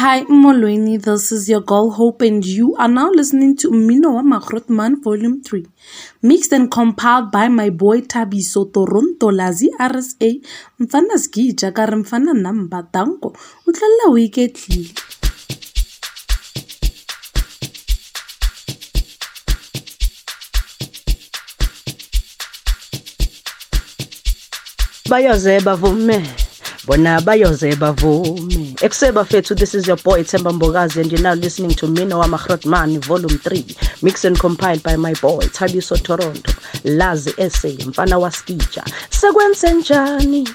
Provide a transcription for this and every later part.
Hi, Molweni. This is your girl Hope, and you are now listening to Mino Mahrotman Volume 3, mixed and compiled by my boy Thabiso Toronto Lazi RSA. Mfana skija kare mfana namba danko. Utlala wiketlile. bayoze bavume bona bayoze bavume ekusebafethu this is your boy Themba Mbokazi and you're now listening to Mmino Wama Grootman volume 3 mixed and compiled by my boy Thabiso Toronto lazi essay mfana waskija sekwenze njani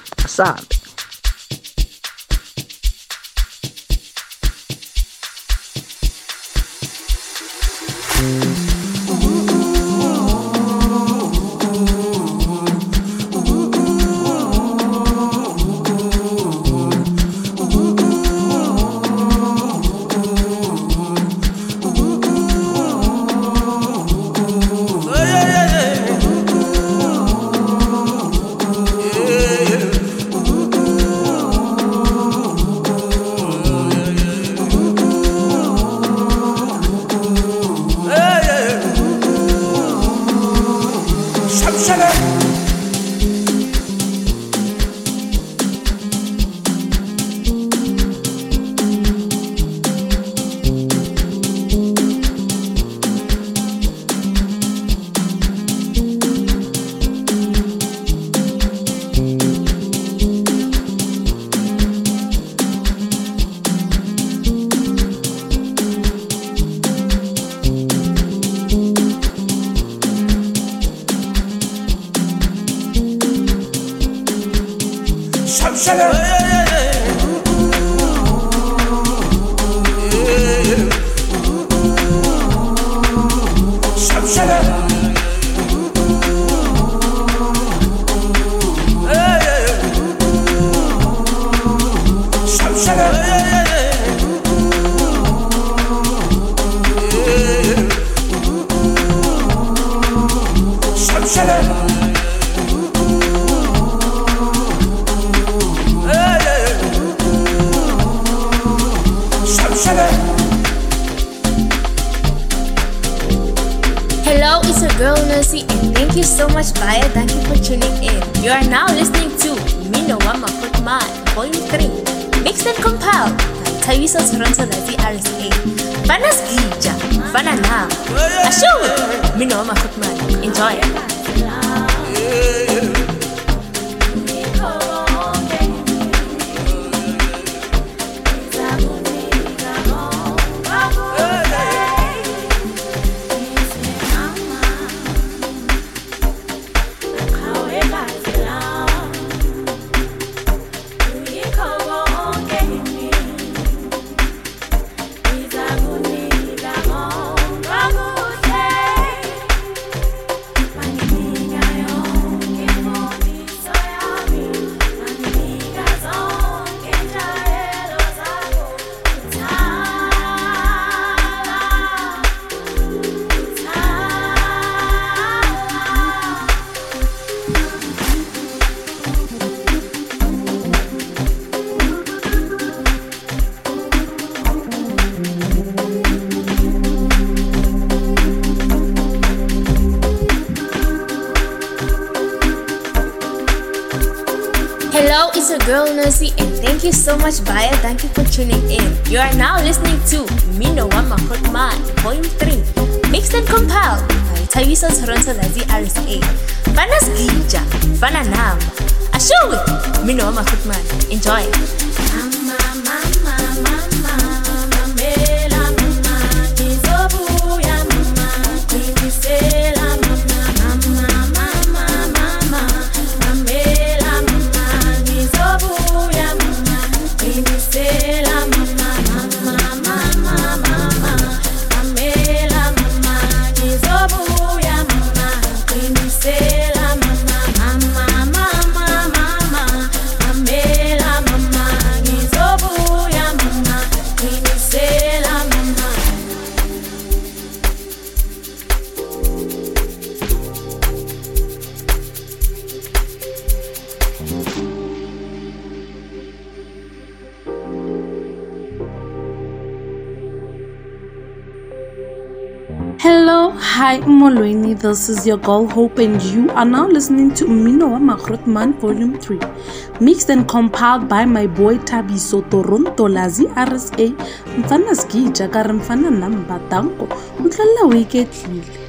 you so much, Baya. Thank you for tuning in. You are now This is your girl Hope, and you are now listening to Mmino Wama Grootman Volume 3, mixed and compiled by my boy Tabi Toronto Lazi RSA. Mfana skija kare mfana namba tanko, utlalla weeketlile.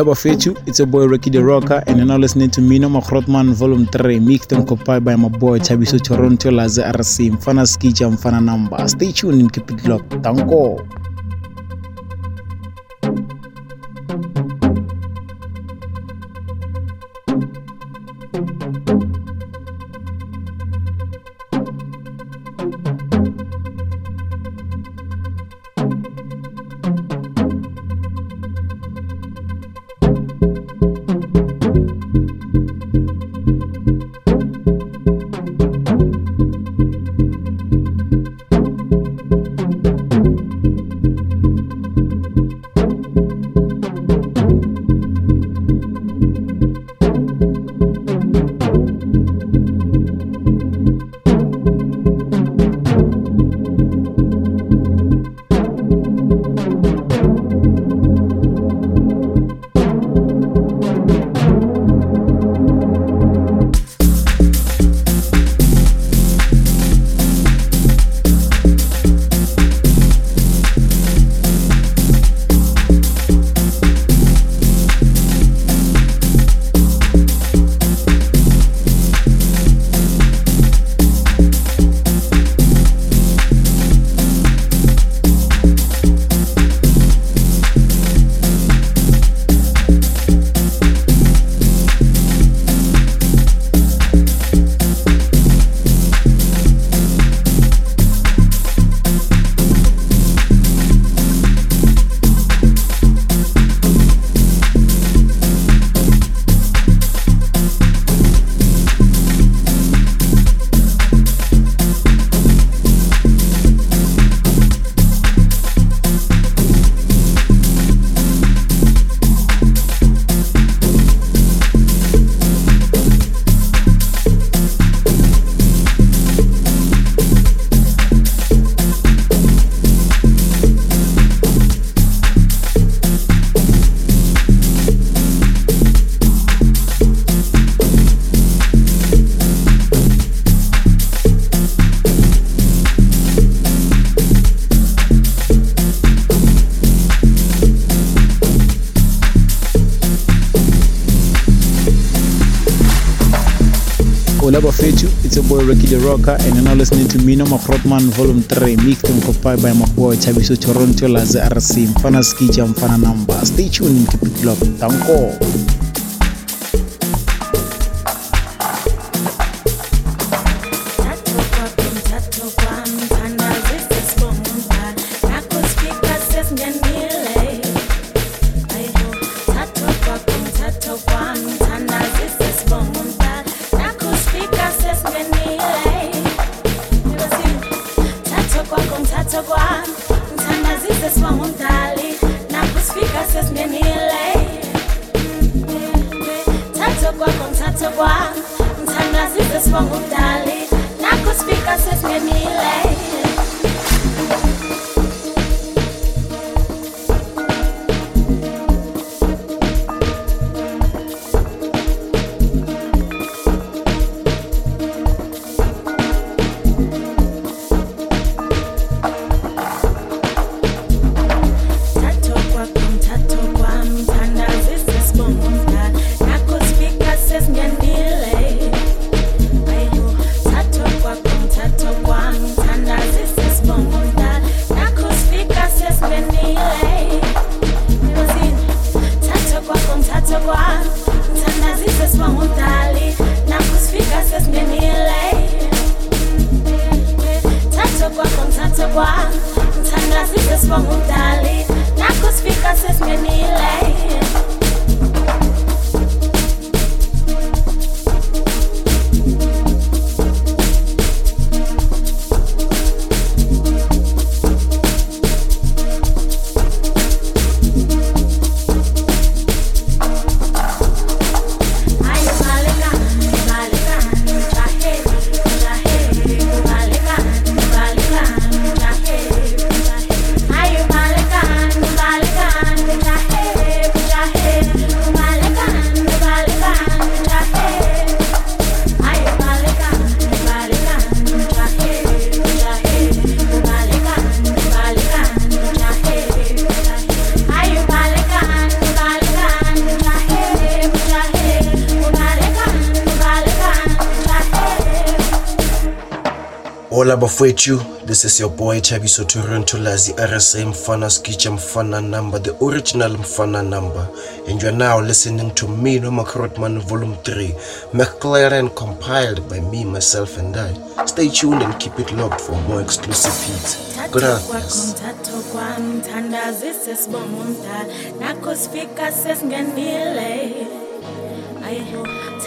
Hola Bafetu, it's your boy Ricky the Rocker, and you're now listening to Mino Makrotman Volume 3, mixed and compiled by my boy Chabiso Toronto Laze RC, Mfana Skija, Mfana Number. Stay tuned and keep it locked. Danko. Rocker, and you're now listening to Mino Makrotman Volume 3, mixed and compiled by boy Chabiso Toronto Laze RC, Mfana Skija, Mfana Number. Stay tuned keep it locked. Danko. Hola bafowethu, this is your boy Thabiso Toronto Lazi RSA Mfana Skicha Mfana number, the original Mfana number. And you're now listening to me, Noma Krotman Volume 3, McLaren compiled by me, myself and I. Stay tuned and keep it locked for more exclusive hits.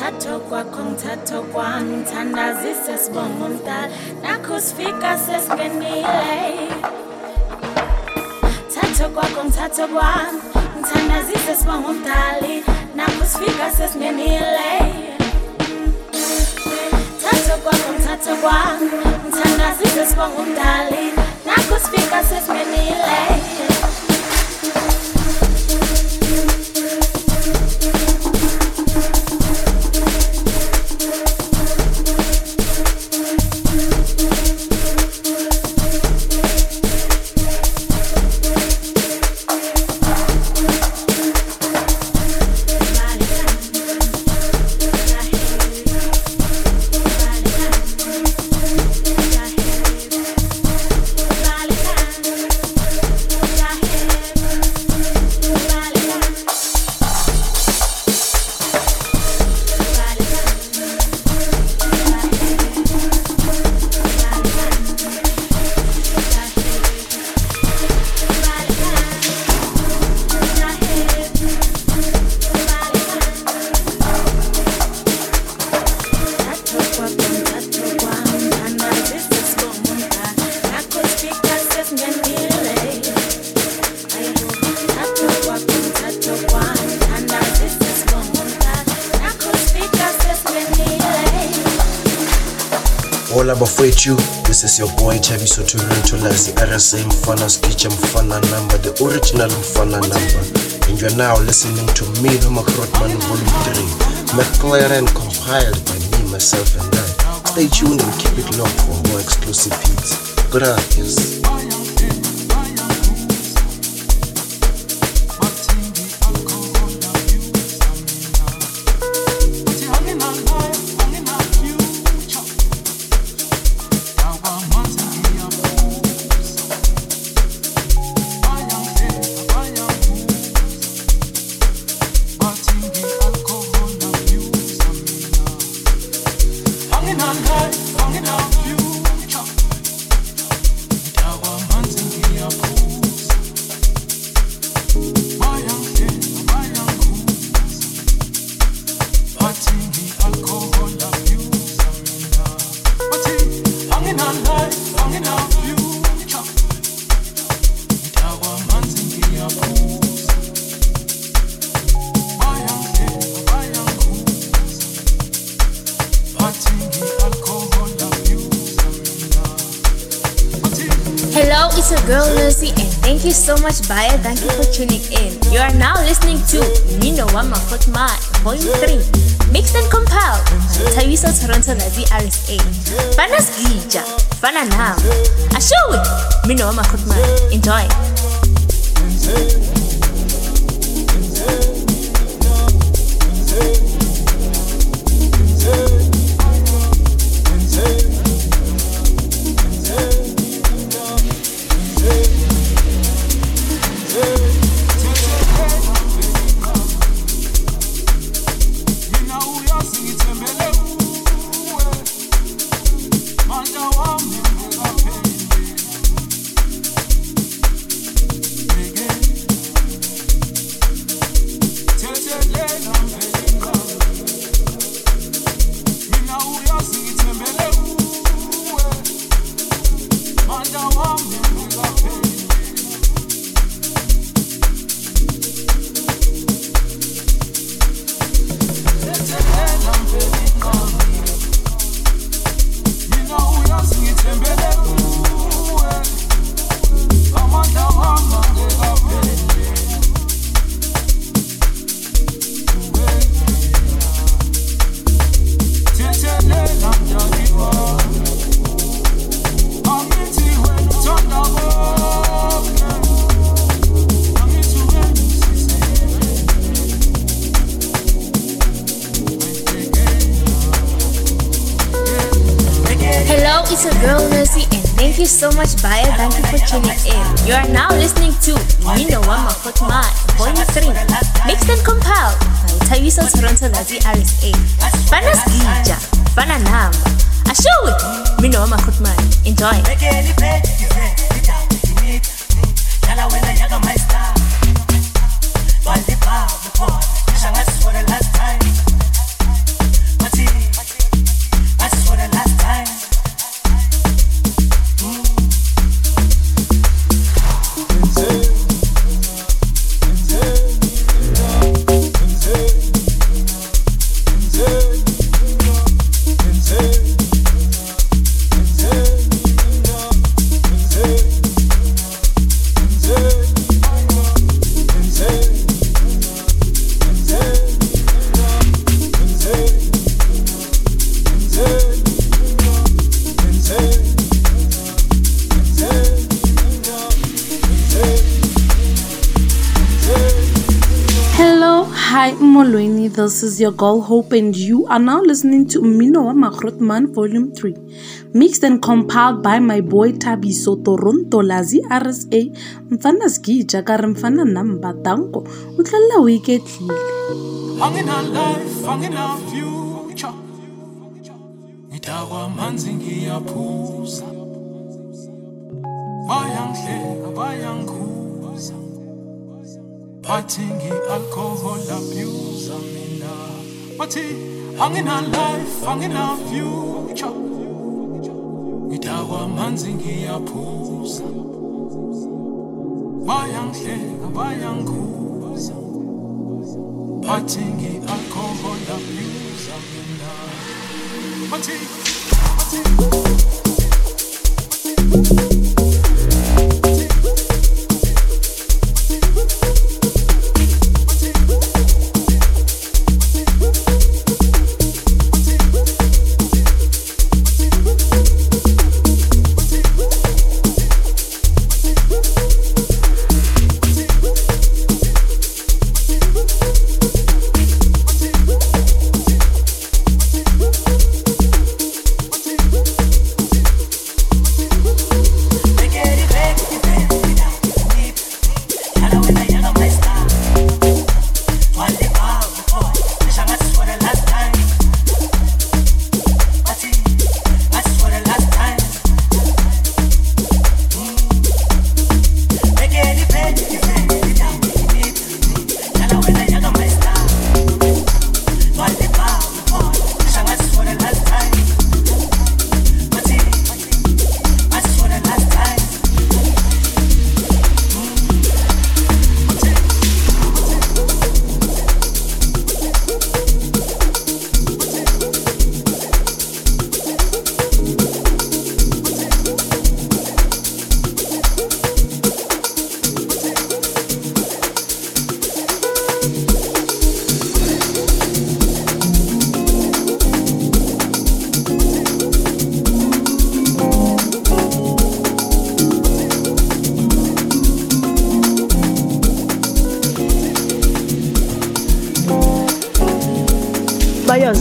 thatho kwakho ngithatho kwami ngithandazise sibongo mdala nakho sifika sesikenile thatho kwakho ngithatho kwami ngithandazise sibongo mdali nakho sifika sesingenile thatho kwakho ngithatho kwami ngithandazise sibongo mdali nakho sifika sesingenile boy Thabiso Toronto Lazi RSA Mfana Skicha Mfana number, the original Mfana number. And you're now listening to me, Noma Krotman Volume 3, McLaren compiled by me, myself and I. Stay tuned and keep it locked for more exclusive hits. Gracias. This is your girl Hope and you are now listening to Mmino Wama Grootman Volume 3, mixed and compiled by my boy Thabiso Toronto Lazi RSA, Mfana Skija kare Mfana Namba Danko, utlalla weeketlile. Hanging our life, hanging our future. Ngidakwa manzi ngiyaphuza. Bathi hanging our life, hanging our future. Ngidakwa manzi ngiyaphuza. Bayangihleka, bayangikhuza. Bathi ngi-alcohol abuser mina. Bathi, bathi.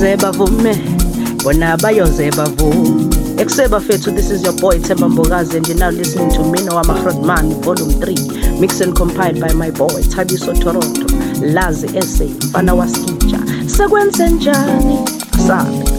Bayoze bavume. Bona bayoze bavume ekuseba fethu this is your boy Themba Mbokazi and you're now listening to Mina wa Man volume 3 mixed and compiled by my boy Thabiso Toronto Lazi SA mfana waskija. Sekwenze njani? Sabe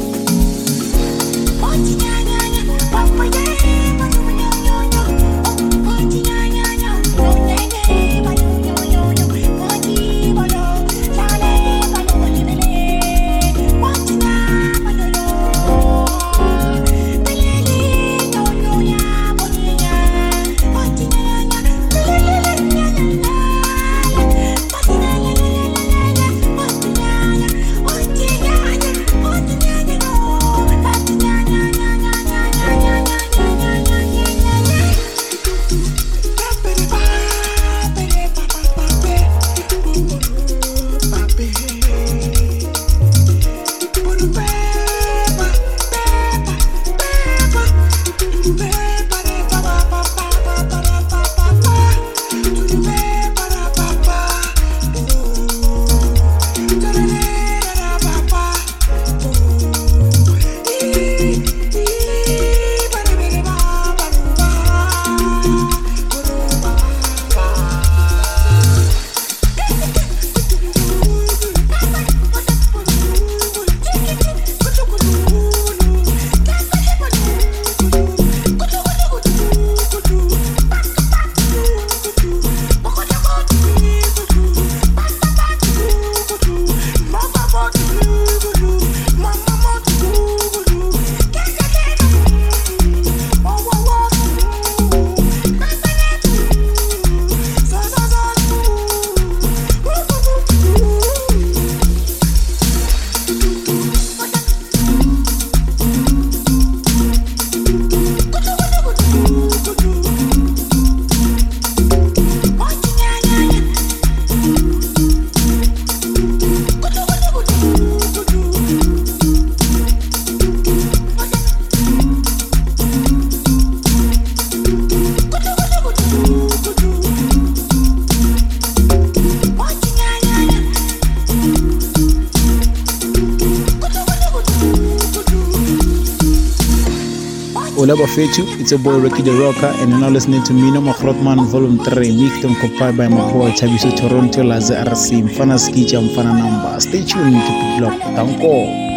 Hola Bafetu, it's your boy Ricky Rocker, and you're now listening to Mino Makrotman Volume 3, mixed and compiled by my boy Chabiso Toronto Laze RC, Mfana Skicha, Mfana Number. Stay tuned, keep it locked. Danko.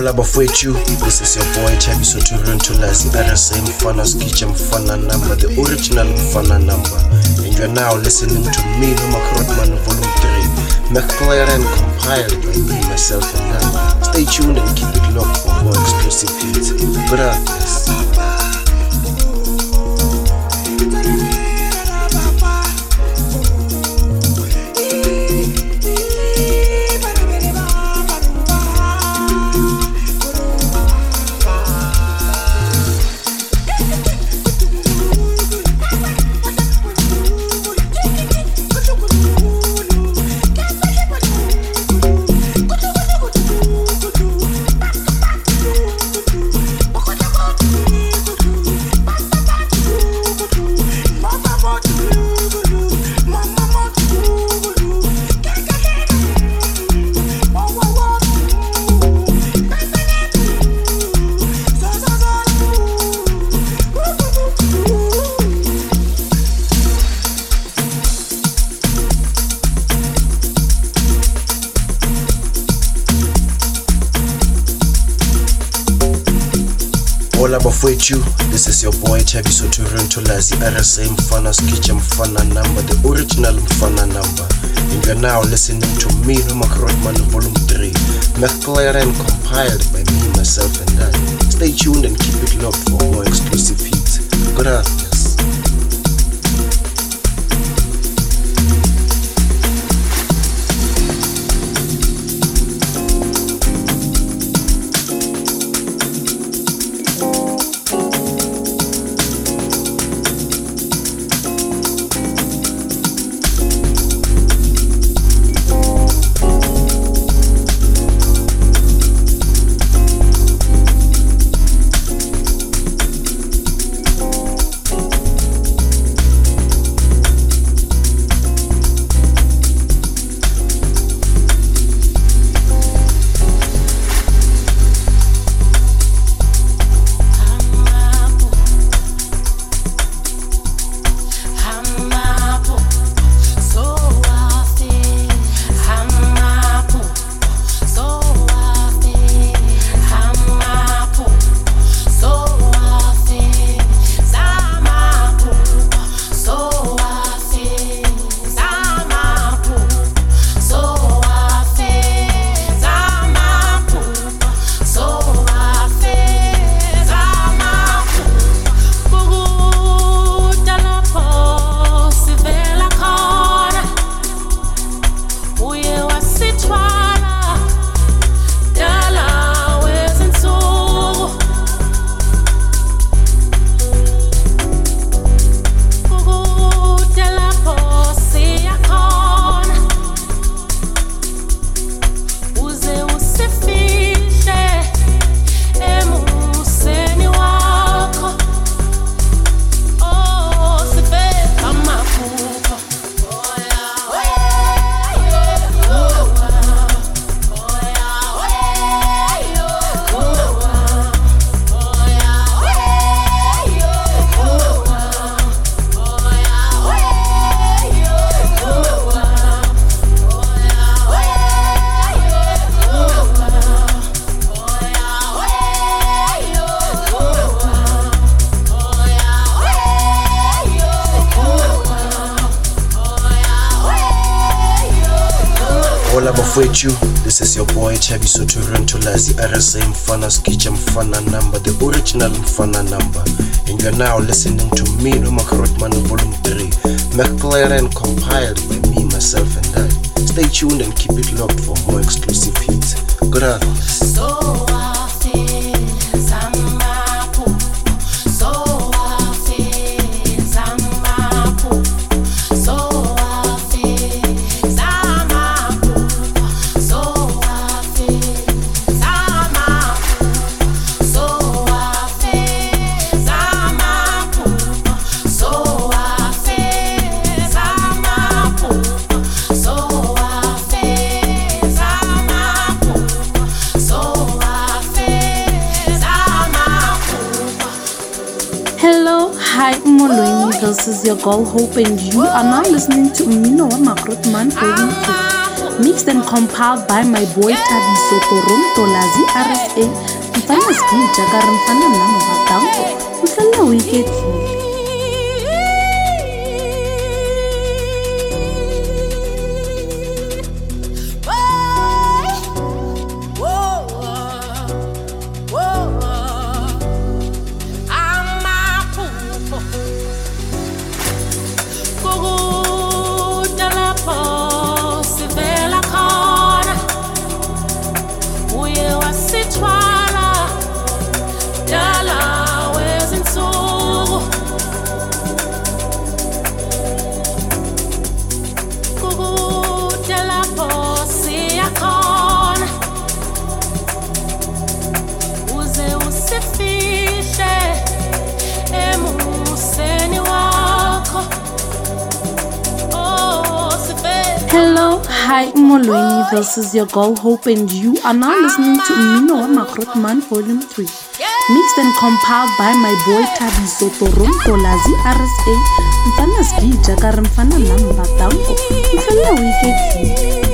Hola bafowethu, this is your boy Thabiso Toronto Lazi RSA Mfana Skicha Mfana Number, the original Mfana Number. And you are now listening to me, Noma Krotman Volume 3, McClare and compiled by me, myself and I. Stay tuned and keep it locked for more exclusive hits. Gracias. Thabiso RSA Mfana Skicha Mfana Number, the original Mfana Number. And you are now listening to Mmino Wama Grootman Volume 3, McClare and compiled by me, myself and I. Stay tuned and keep it locked for more exclusive hits. Gracias. Hola is boy Thabiso Toronto Lazi RSA Mfana Skicha Mfana Number, the original Mfana Number. And you're now listening to Mmino Wama Grootman Volume 3, McLaren compiled by me, myself and I. Stay tuned and keep it locked for more exclusive hits. Gracias. Molweni, this is your girl Hope and you are now listening to Mmino Volume 2 Mixed and compiled by my boy Thabiso Toronto Lazi RSA Mfana skija kari mfana nama vatambo Mfana wicked Molweni, is your girl Hope and you are now listening to Mmino Ma Grootman Volume 3 Mixed and compiled by my boy Thabiso Toronto Lazi RSA Mfana skija kari mfana nama vatambo Mfana wicked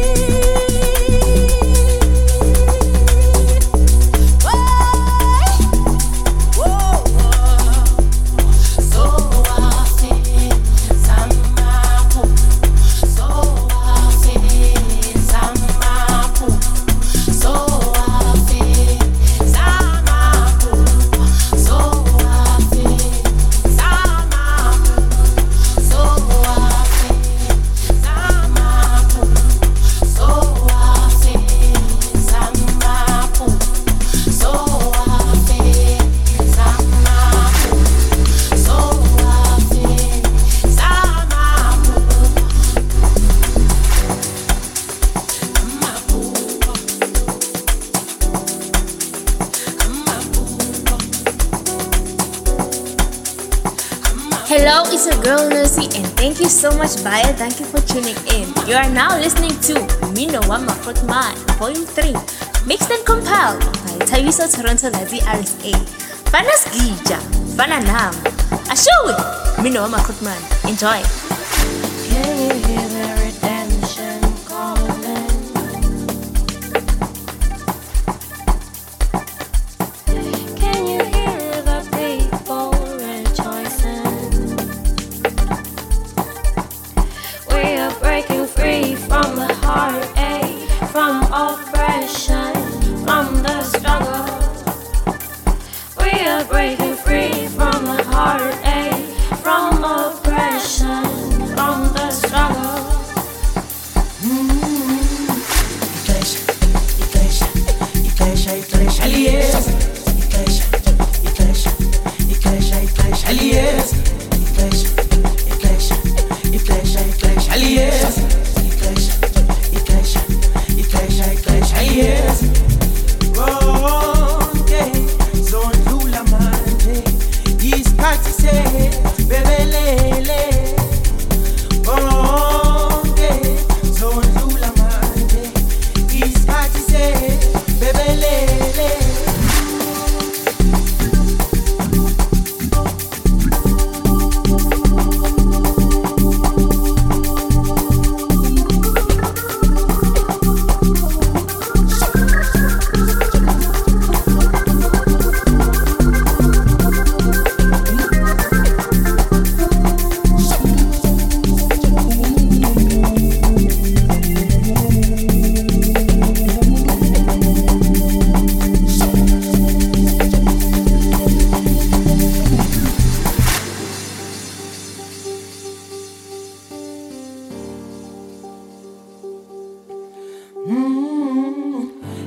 much, Baya. Thank you for tuning in. You are now listening to Mmino Wama Man, Volume 3, mixed and compiled by Thabiso Toronto Lazi RSA. Fana Skija, Fana Nam. Ashowe, Mmino Wama Man. Enjoy.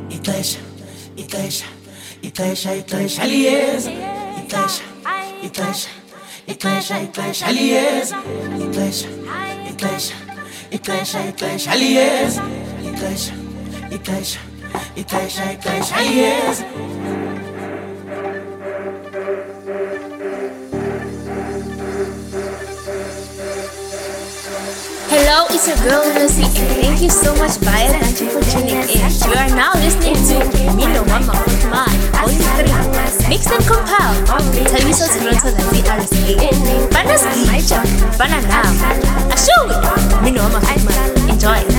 Igreja, igreja, igreja, igreja, aliança. Igreja, igreja, igreja, igreja, aliança. Igreja, igreja, igreja, igreja, aliança. Igreja, igreja, igreja, igreja, aliança. It's your girl Lucy, and thank you so much. Thank you for tuning in. You are now listening to Mmino Wama Grootman, Volume 3, mixed and compiled. Thabiso Toronto the DRSA. Bana Skija, Bana Now. Ashui, Mmino Mama. Enjoy.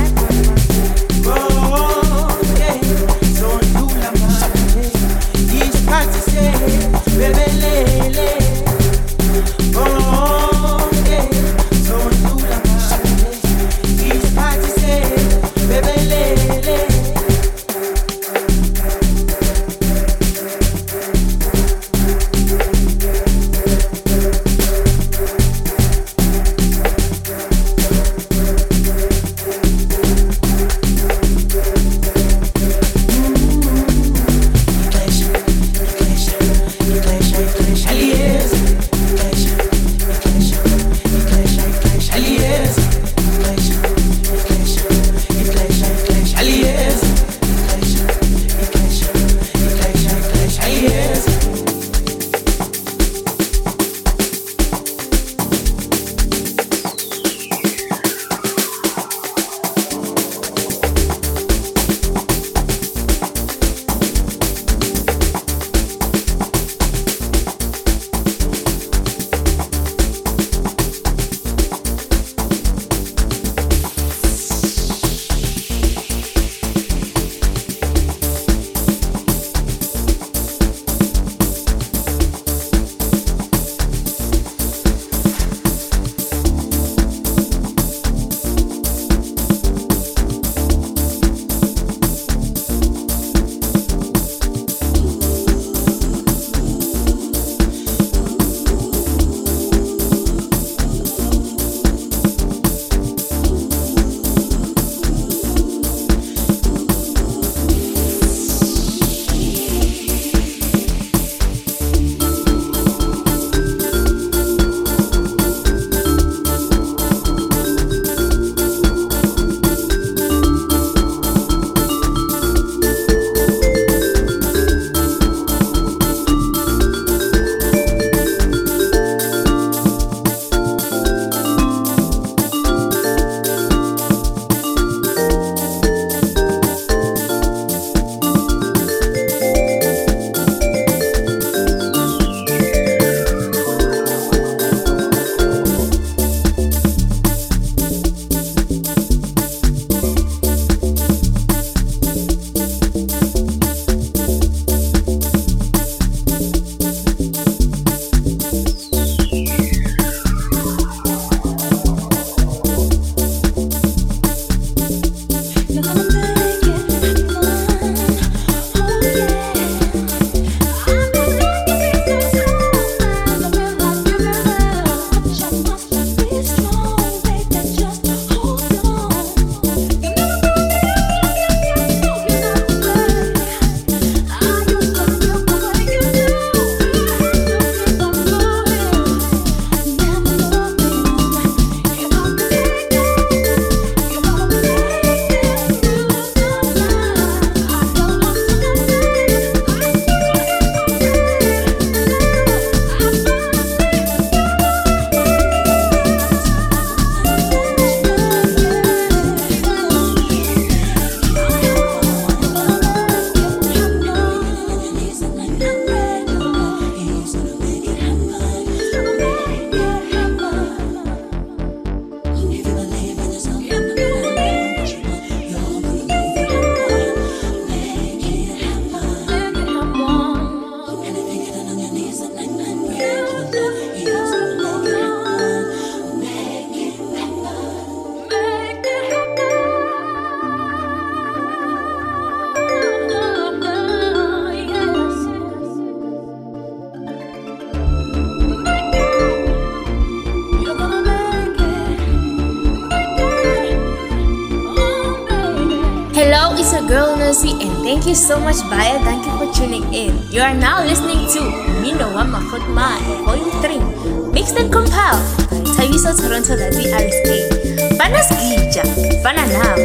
You so much, Baya. Thank you for tuning in. You are now listening to Mmino Wama Grootman, Volume 3, mixed and compiled by Thabiso Toronto Lazi RSA. Bana Skija, Bana Now.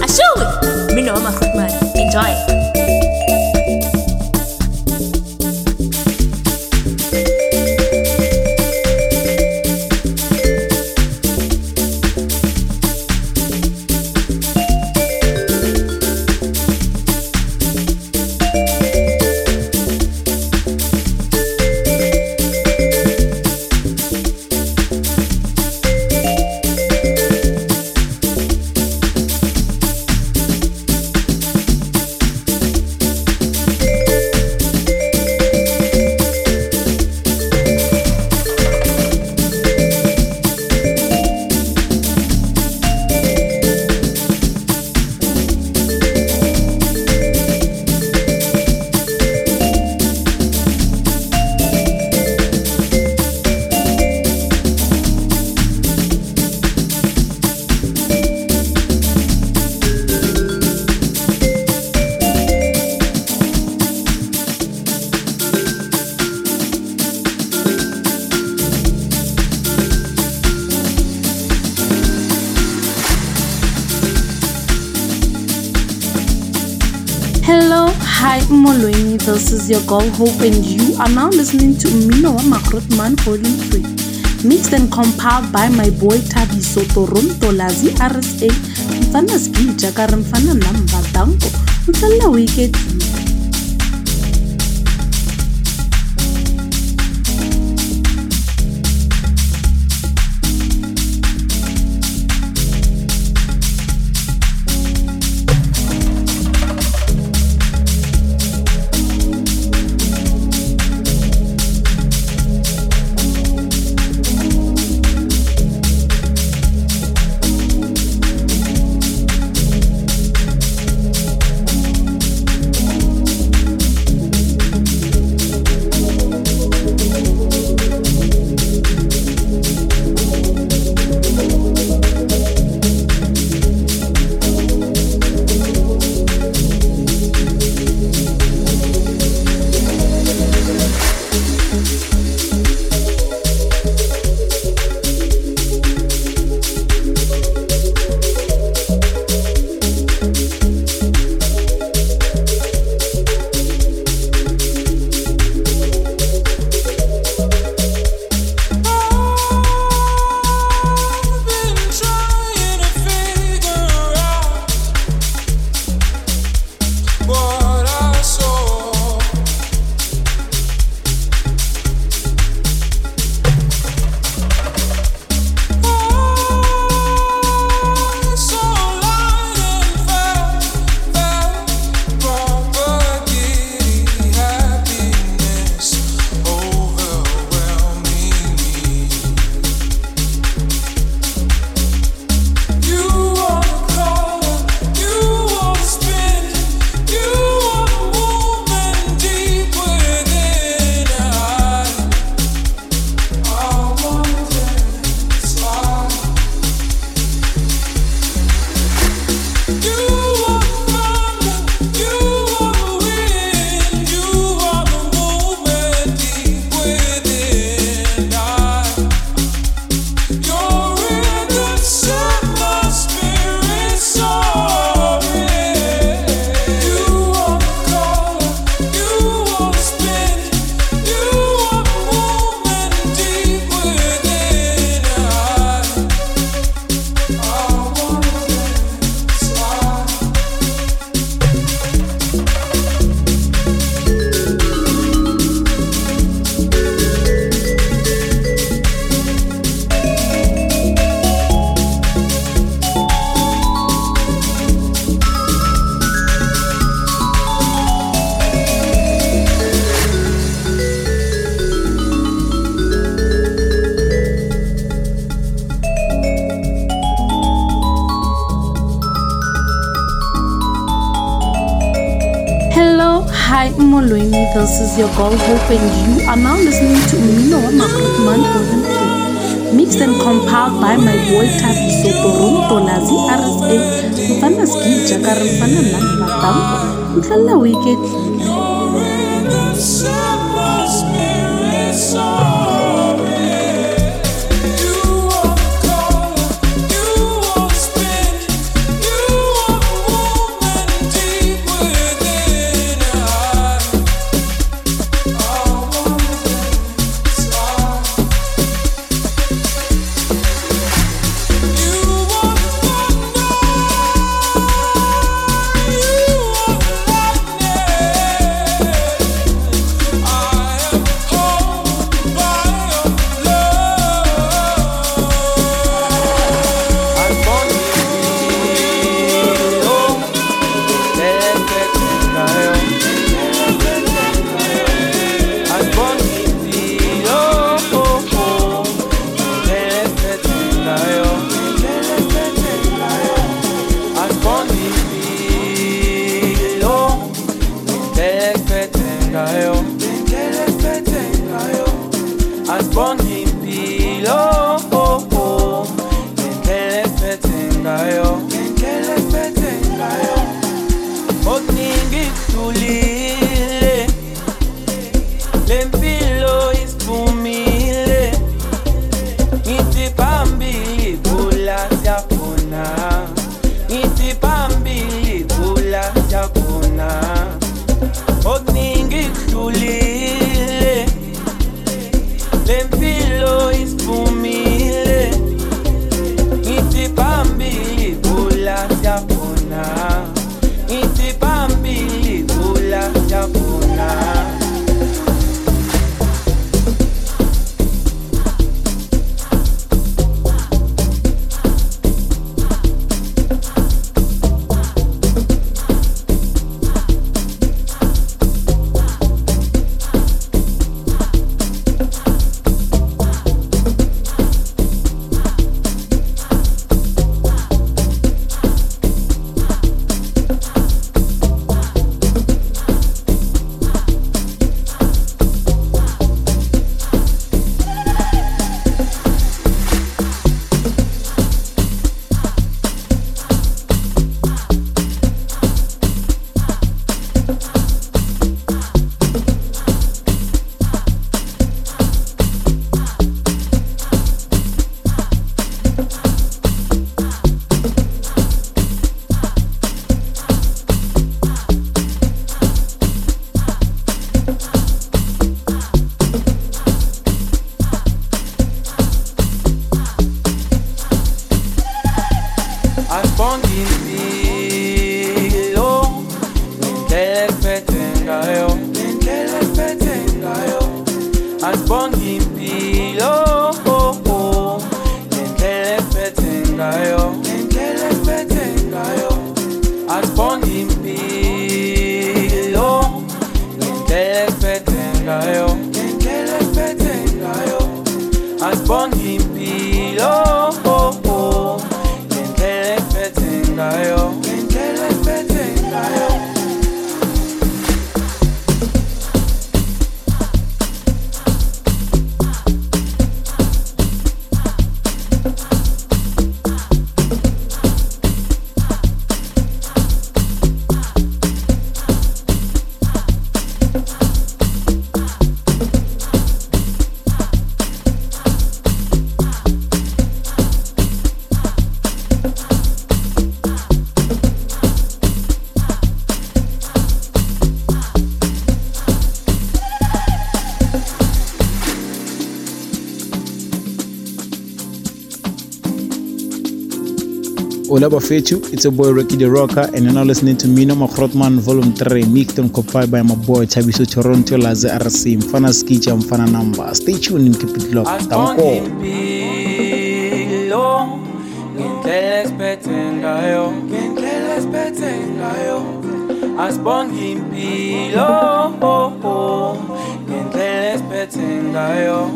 Ashui, Mmino Wama Grootman. Enjoy. This is your girl Hope and you are now listening to Mmino Wama Grootman Volume 3. Mixed and compiled by my boy Thabiso Toronto Lazi RSA Mfana Skija Kare Mfana Namba Danko Mfana Wicked this is your girl Hope and you are now listening to Mmino Wama Grootman Volume 3. Mixed and compiled by my boy Thabiso Toronto Lazi RSA Mfana Skija Kare Mfana Namba Dampo Mtlala Wicked Hola Bafetu, it's a boy Ricky the Rocker, and you're now listening to Mmino Ma Grootman Volume 3, mixed and compiled by my boy Thabiso Toronto Laze RC, Mfana Skicha, Mfana Number. Stay tuned and keep it locked. Tanko. impilo ngendlela esiphethe ngayo ngendlela esiphethe ngayo asibonga impilo ngendlela esiphethe ngayo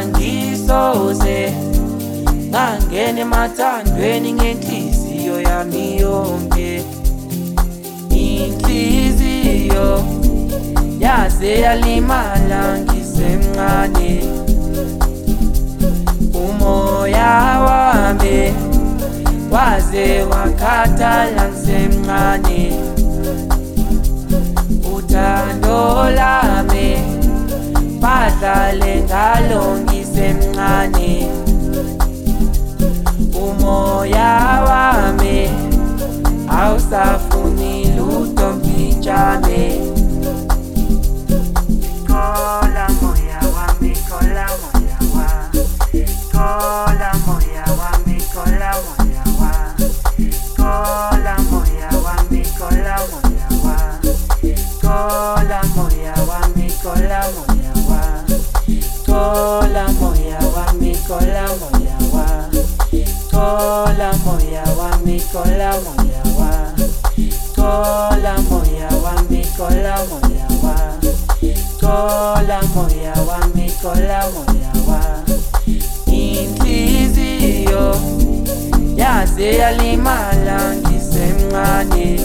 angisoze ngangena emathandweni ngenhliziyo yami yonke. Inhliziyo yaze yalimala ngisemncane. Umoya wami waze wakhathala ngisemncane. Uthando lami badlale ngalo ngisemncane. Umoya wami awusafuni lutho mpitshane kola moyawa mi kola moyawa kola moyawa mi kola moyawa kola moyawa mi kola moyawa kola moyawa mi kola moyawa inhliziyo yaze yalimala ngisemncane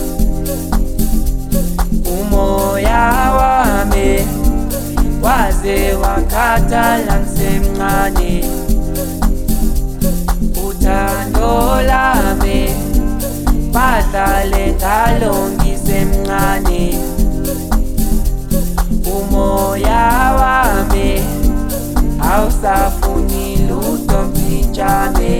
umoya wami waze wakhathala ngisemncane uthando lami badlale ngalo ngisemncane. Umoya wami awusafuni lutho mpitshane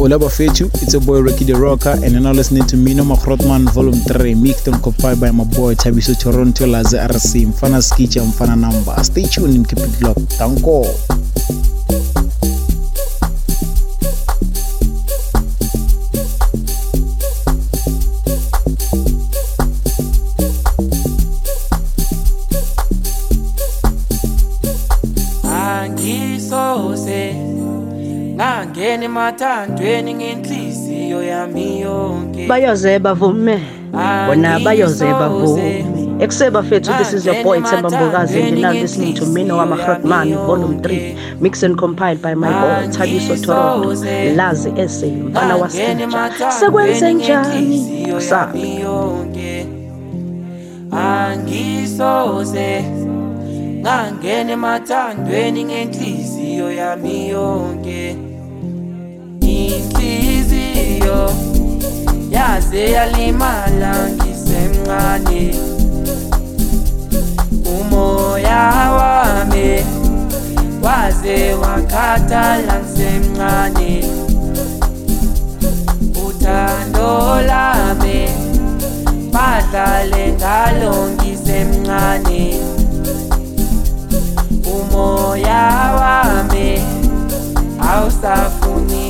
Hola Bafetu, it's your boy Ricky the Rocker, and you're now listening to Mino Makrotman Volume 3, mixed and compiled by my boy Chabiso Toronto Laze RC, Mfana Skicha, Mfana Number. Stay tuned and keep it locked. Tanko. Ngangena emathandweni ngenhliziyo yami yonke. Bayoze bavume bona bayoze bavume ekuseba fethu this is your boy Themba Mbokazi and you're now listening to Mino Wamahrotman volume 3 mixed and compiled by my boy Thabiso Toronto lazi ese mfana wasija sekwenze njani? sabi yonke. Angisoze ngangena emathandweni ngenhliziyo yami yonke. Inhliziyo. Yaze yalimala ngisemncane. Umoya wami waze wakhathala ngisemncane. Uthando lami badlale ngalo ngisemncane. Umoya wami awusafuni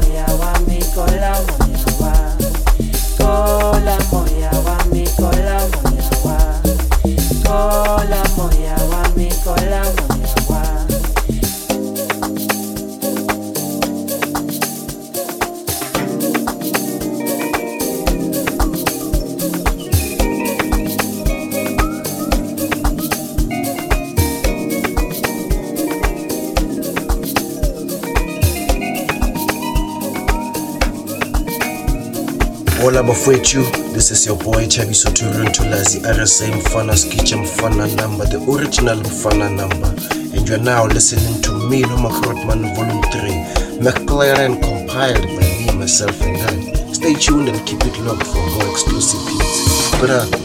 Bola you. this is your boy Thabiso Turantula, the other same Fana Mfana number, the original Mfana number. And you're now listening to Mmino Ma Grootman Volume 3, McLaren compiled by me, myself, and I. Stay tuned and keep it locked for more exclusive beats. But, uh,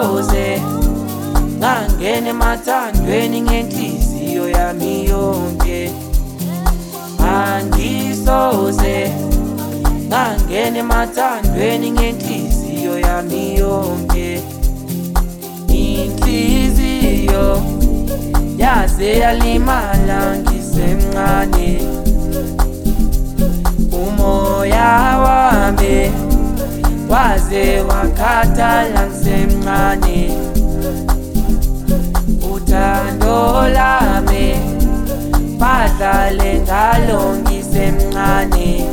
ngithokoze ngangena emathandweni ngenhliziyo yami yonke. Angisoze ngangena emathandweni ngenhliziyo yami yonke. Inhliziyo yaze yalimala ngisemncane. Umoya wami wazee wakata la Msemani, utandolame padlale ngalongise mncane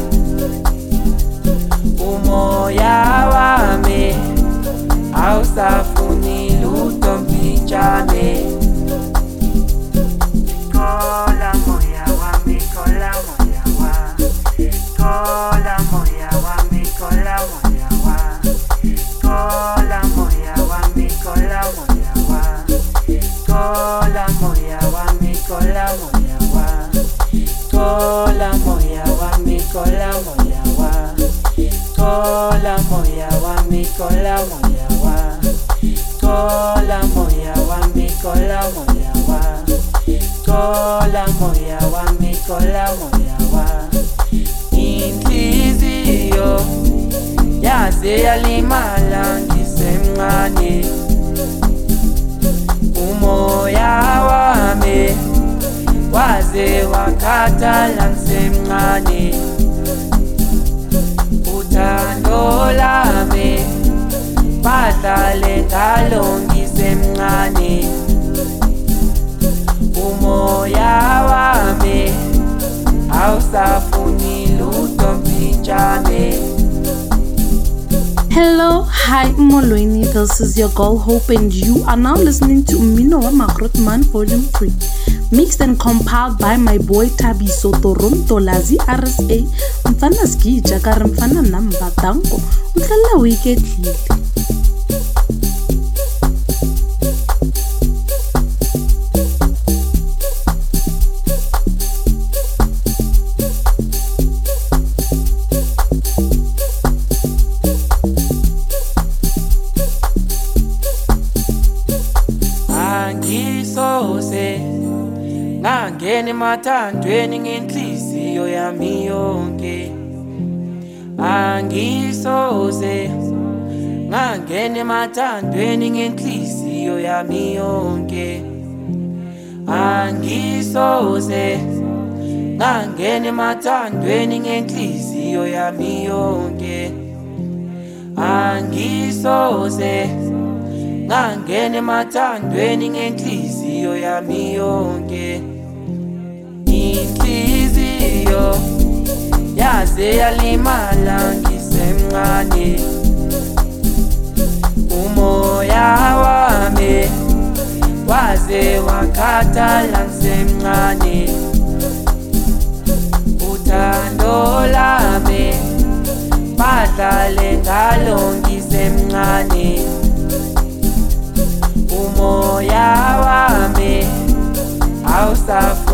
umoya wame awusafuni lutho mpintshame kola moya wami kola moya wami kola Kola moya wa, kola moya wa, mi kola moya wa, kola moya wa, mi kola moya wa, kola moya wa, mi kola moya wa kola moya wa mi moyawa mikola moyawa. Inhliziyo yaze yalimala ngisemncane. Umoya wami waze wakhathala ngisemncane. Uthando lami badlale ngalo. Umoya wami awusafuni lutho mpinjane. Hello, hi Molweni, this is your girl Hope and you are now listening to Mino Magrotman Volume 3 Mixed and compiled by my boy Thabiso Toronto Lazi RSA Mfana ski jakar mfana namba danko Utlala wiketlile angisose ngangena emathandweni ngenhliziyo yami yonke. Angisose ngangena emathandweni ngenhliziyo yami yonke. Angisose ngangena emathandweni ngenhliziyo yami yonke. Angisose ngangena emathandweni ngenhliziyo yami yonke inhliziyo yaze yalimala ngisemncane. Umoya wami waze wakhathala ngisemncane. Uthando lami badlale ngalo ngisemncane. Umoya wami mpinjane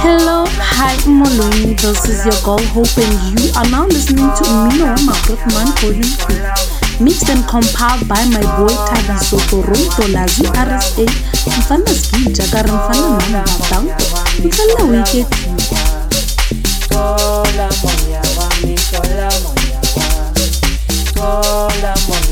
Hello, hi Molweni, this is your girl Hope and you are now listening to Mmino Wama Grootman Volume 3 Mixed and compiled by my boy Thabiso Toronto Lazi RSA Mfana ski jakar mfana namba danko Utlala wiketlile Thola moya wami, thola moya wa. Thola moya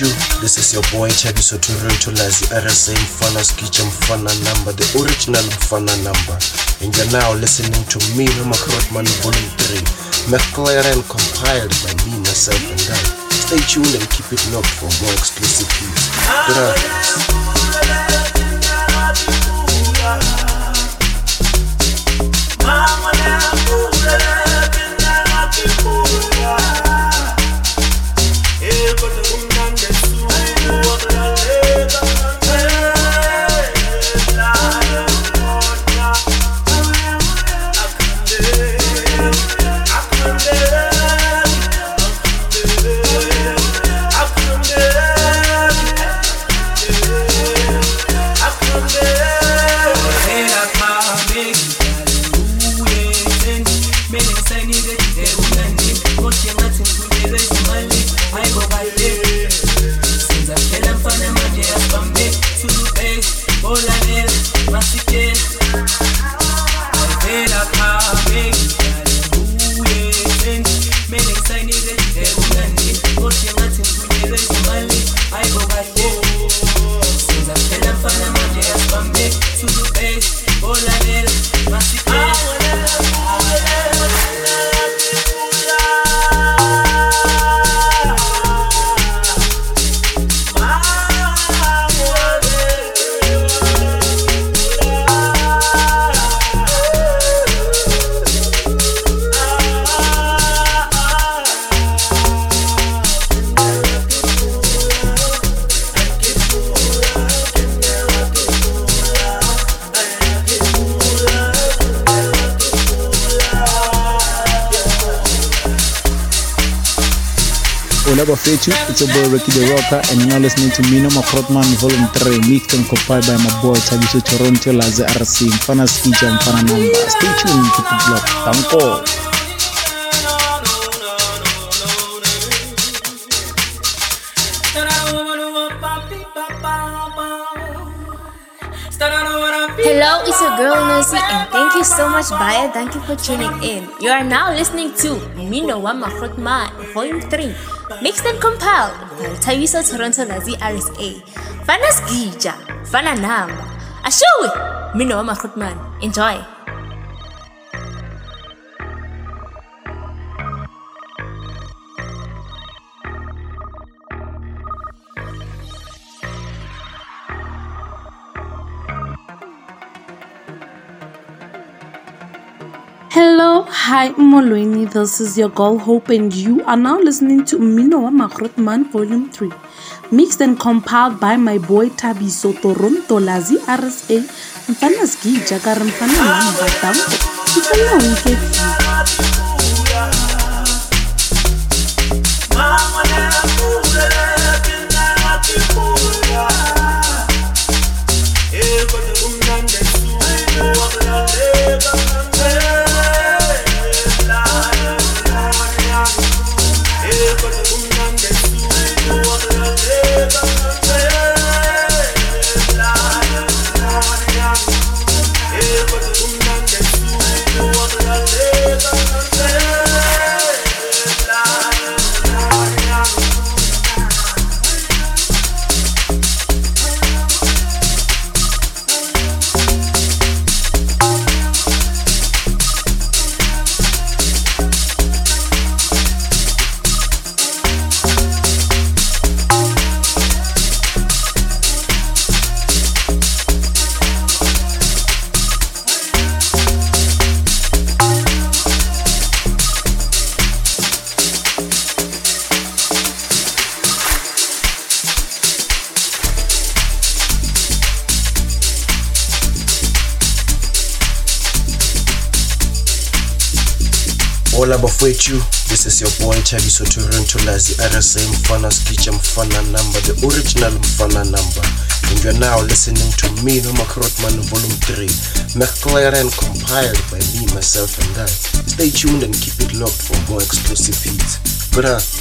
bafowethu, this is your boy Thabiso Toronto Lazi RSA Mfana Skicha Mfana number, the original Mfana number. And you're now listening to me, Noma Krotman Volume 3, McLaren compiled by me, myself and I. Stay tuned and keep it locked for more exclusive hits. Bafetu, it's your boy Ricky the Rocker, and you're now listening to Mmino Ma Grootman Volume 3, mixed and compiled by my boy Thabiso Toronto Laze RC, Mfana Skija, Mfana Number. Stay tuned to the it locked. Thank you. Hello, it's your girl Nancy, and thank you so much, Baya. Thank you for tuning in. You are now listening to Mino Wama Man, Volume 3, and compiled by Thabiso Toronto Nazi RSA. Fana Skija, Fana Nam. Ashui, Mino Wama Man. Enjoy. Hi Molweni, this is your girl Hope and you are now listening to Minoa Man Volume 3, mixed and compiled by my boy Thabiso Toronto Lazi RSA, Mfana Skija Mfana Lamba Tampo, Mfana Bafowethu, this is your boy Thabiso Toronto Lazi RSA Mfana Skicha Mfana Number, the original Mfana Number. And you're now listening to me, Noma Krotman Volume 3, McLaren compiled by me, myself, and I. Stay tuned and keep it locked for more exclusive hits. Gracias.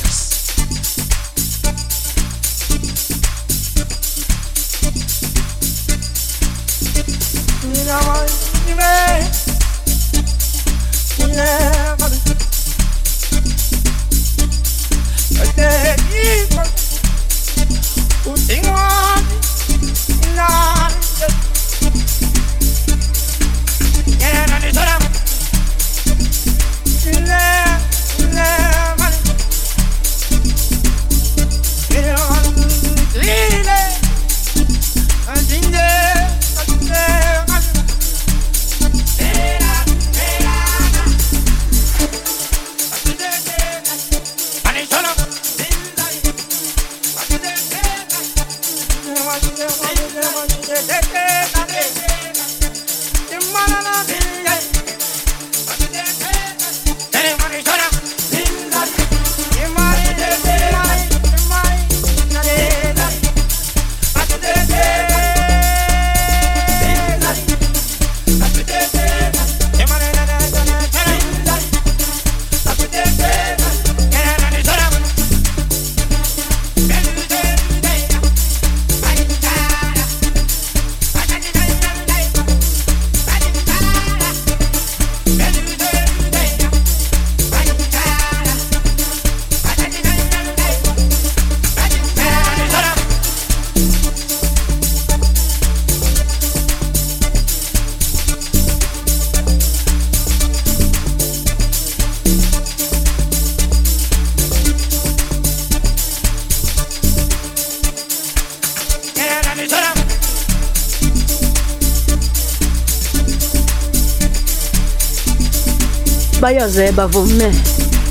Bayoze bavume.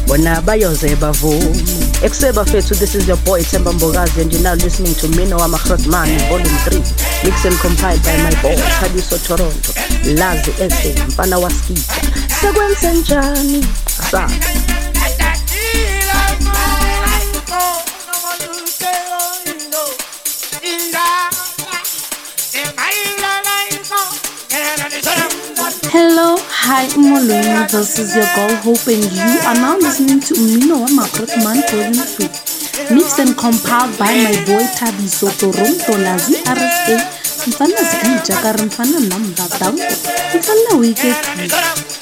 Bona bayoze bavume. Ekuseba fethu this is your boy Themba Mbokazi and you're now listening to Mmino Wama Grootman volume 3 mixed and compiled by my boy Thabiso Toronto Lazi SA mfana waskita. Sekwenze njani? Sa Hi, Umolweni. This is your girl Hope, and you are now listening to Umino Wama Protman Program Free. Mixed and compiled by my boy Tabiso Toronto Lazi RSA. Mfana zikani jaka, mfana nambatang. Mfana wike please.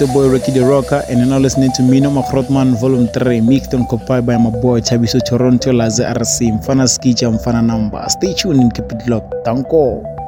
It's your boy Ricky the Rocker, and you're now listening to Mino Makrotman Volume 3, mixed and compiled by my boy Chabiso Toronto laze RC, Mfana Skicha, Mfana Number. Stay tuned and keep it locked. Tanko.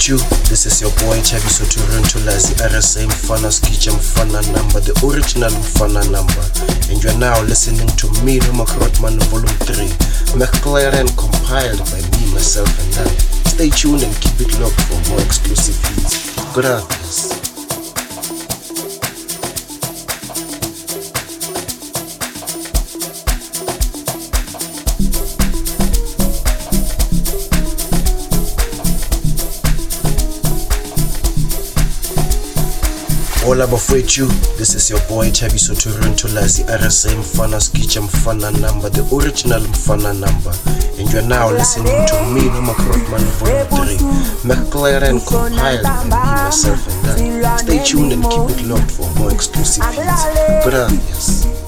Bafowethu this is your boy Thabiso turentulazi rsa mfana skicha mfana number the original mfana number and you're now listening to me noma crotman volume 3 mclaren compiled by me myself and i. Stay tuned and keep it locked for more exclusive hits Good Hola bafowethu this is your boy Thabiso Turentulazi RSA Mfana Skicha Mfana number the original Mfana number and you're now listening to me Noma Krotman volume 3 McLaren compiled and me myself and that. Stay tuned and keep it locked for more exclusive hits. Gracias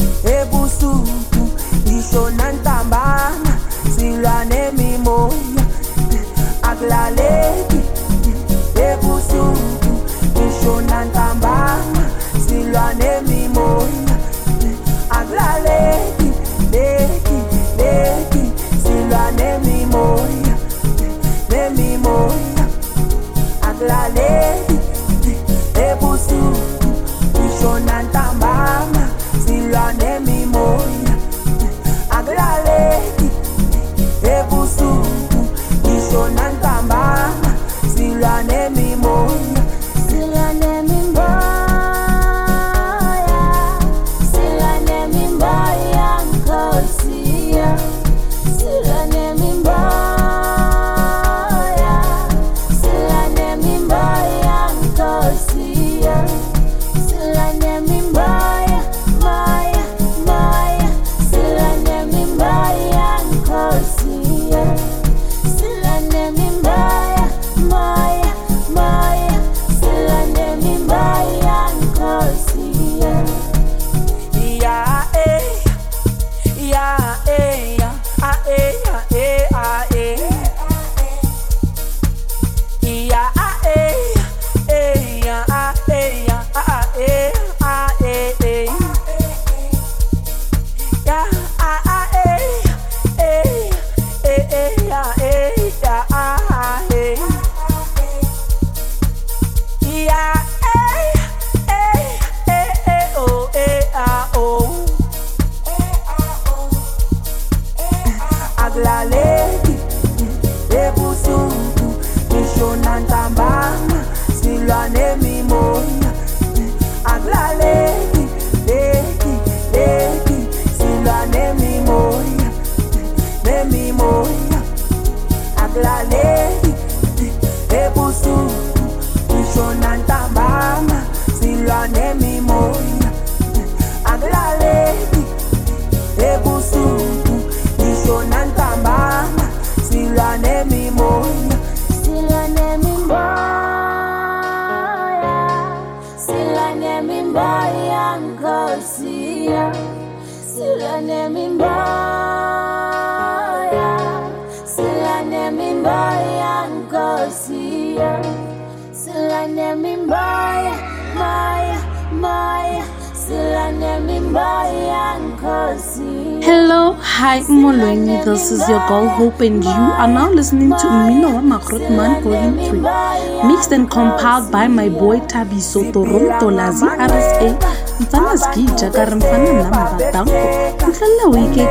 Girl Hope, and you are now listening to Mmino Wama Grootman Volume 3, mixed and compiled by my boy Thabiso Toronto Lazi RSA. Mfana skija kare mfana namba dango. Mfana wike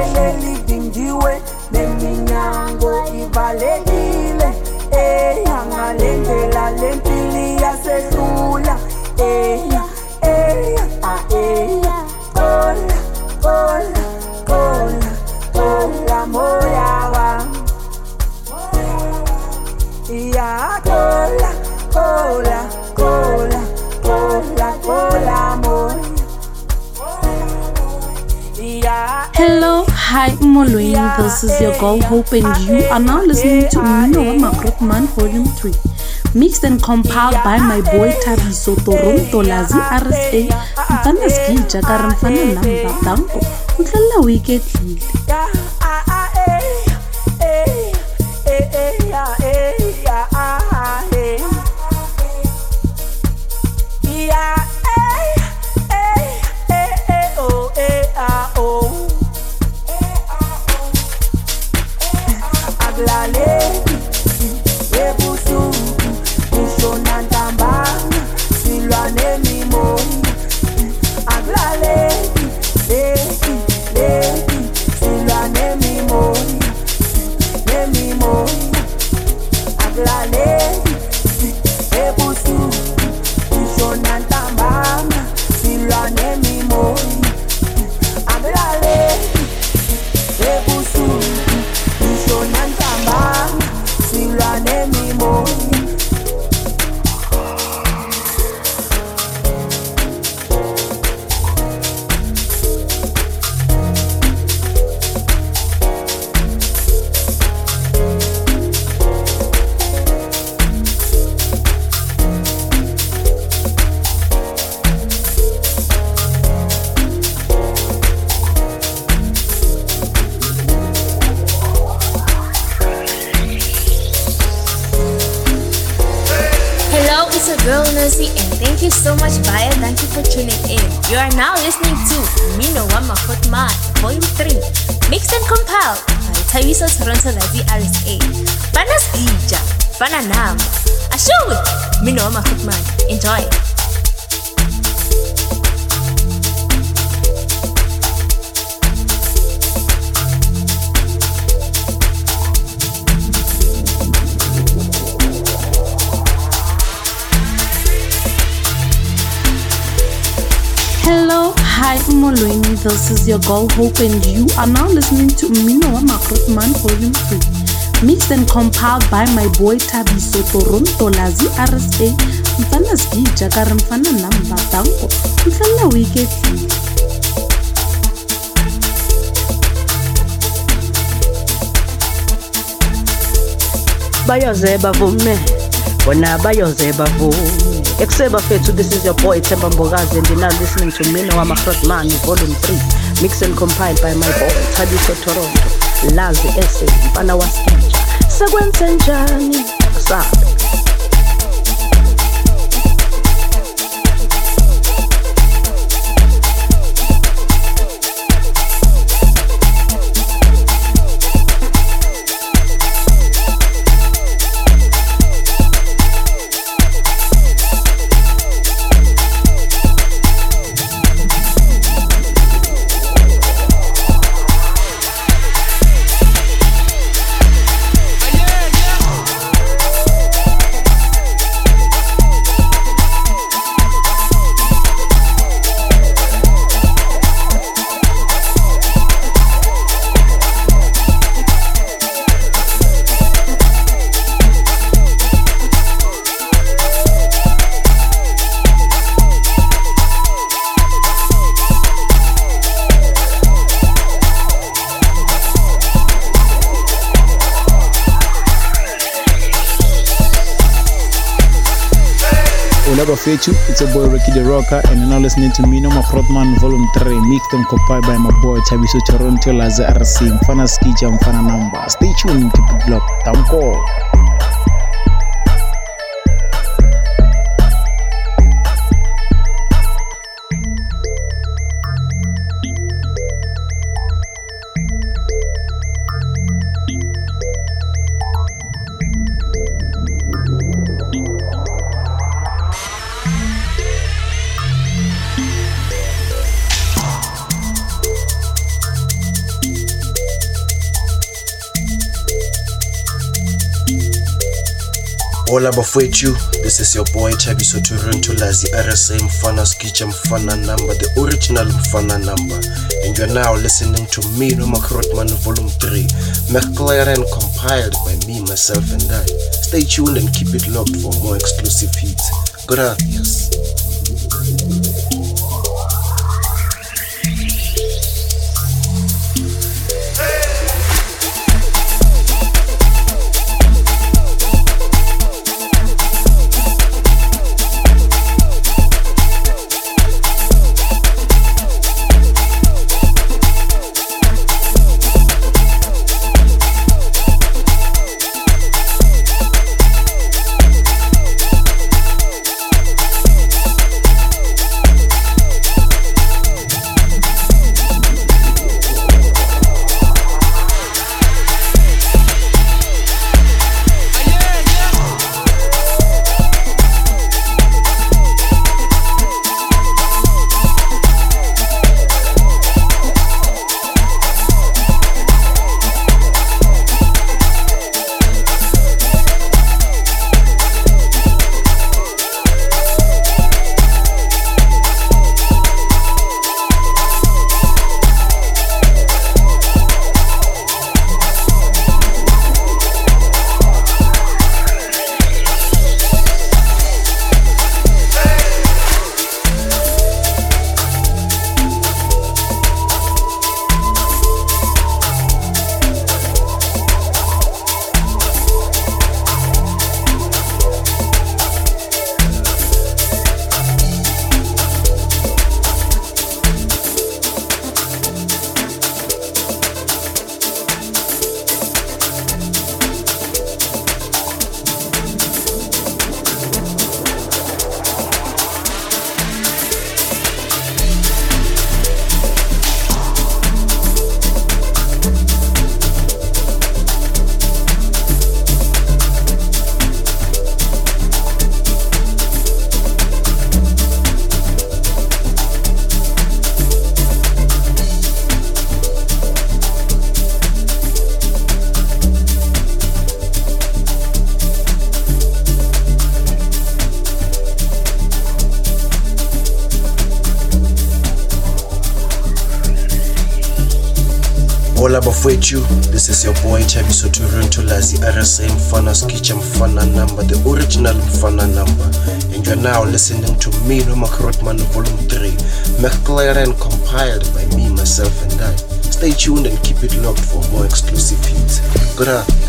Girl Hope, and you are now listening to Mmino Wama Grootman Volume 3, mixed and compiled by my boy Thabiso Toronto Lazi RSA. Mfana skija kare mfana namba. Mfana wike tlile. Is your girl Hope and you are now listening to Mino wa Man Volume 3 Mixed and compiled by my boy Thabiso Toronto Lazi RSA Mfana Skija kare mfana namba tango Mfana wiketlile bayoze bavume bona bayoze bavume ekuseba fethu this is your boy Themba Mbokazi and you're now listening to Mina wa Man volume 3 mixed and compiled by my boy Thabiso Toronto. Lazi ese mfana waskija sekwenze njani sabe Hola Fechu, it's a boy Ricky the Rocker and you're now listening to Mino Makrotman Volume 3 mixed and compiled by my boy Chabiso Toronto Laza RC Mfana Skija Mfana Number Stay tuned, keep it locked, Tamko Hola bafowethu, this is your boy Thabiso Toronto Lazi RSA Mfana Skicha Mfana number, the original Mfana number. And you're now listening to Mmino Ma Grootman Volume 3, McLaren compiled by me, myself, and I. Stay tuned and keep it locked for more exclusive hits. Gracias. Bafowethu, this is your boy Thabiso Toronto Lazi RSA Mfana Skicha Mfana number, the original Mfana number. And you're now listening to Mmino Ma Grootman Volume 3, McLaren compiled by me, myself, and I. Stay tuned and keep it locked for more exclusive hits. Gracias.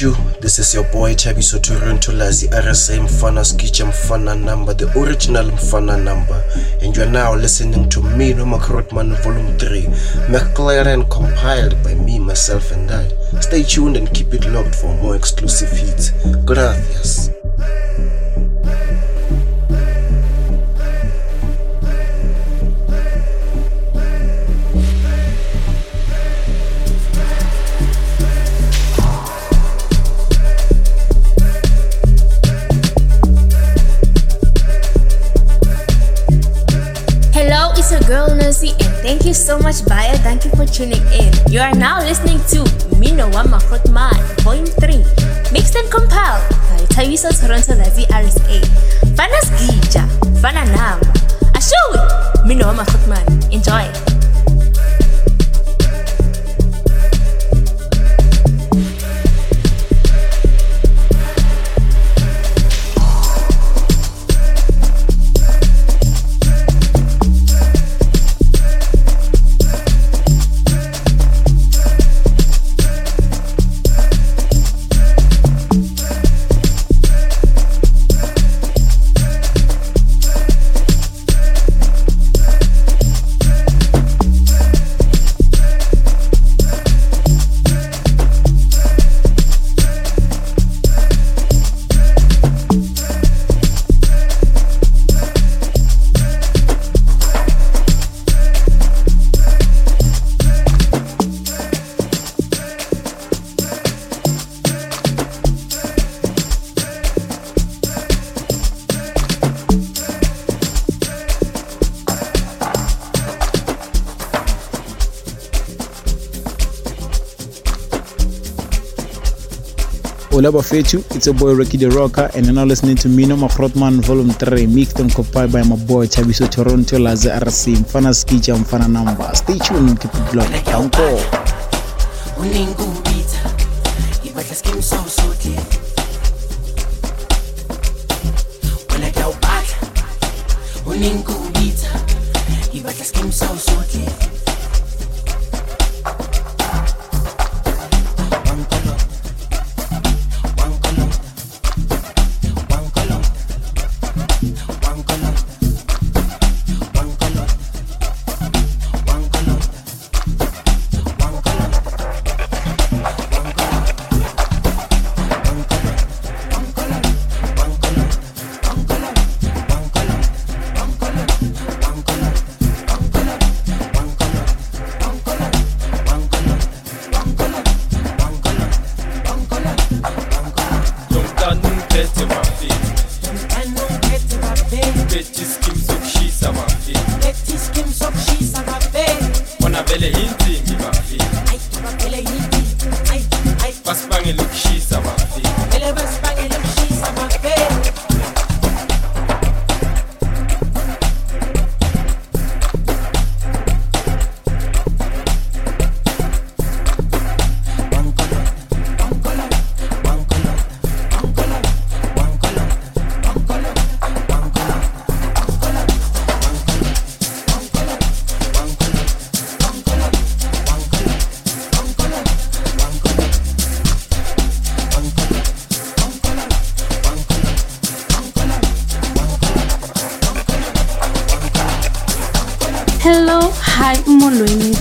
Bafowethu, this is your boy Thabiso Toronto Lazi RSA Mfana Skicha Mfana number, the original Mfana number. And you're now listening to Mmino Ma Grootman Volume 3, McLaren compiled by me, myself, and I. Stay tuned and keep it locked for more exclusive hits. Gracias. So much, Baya. Thank you for tuning in. You are now listening to Mmino Wama Grootman, Volume 3, mixed and compiled by Thabiso Toronto Lazi RSA. Fana Skija, Fana Nam. Ashui, Mmino Wama Grootman. Enjoy. Hola bafethu, it's your boy Ricky the Rocker and you're now listening to Mmino Ma Grootman Volume 3 mixed and compiled by my boy Thabiso Toronto Lazi RC Mfana Skicha Mfana Number. Stay tuned keep it locked. Skim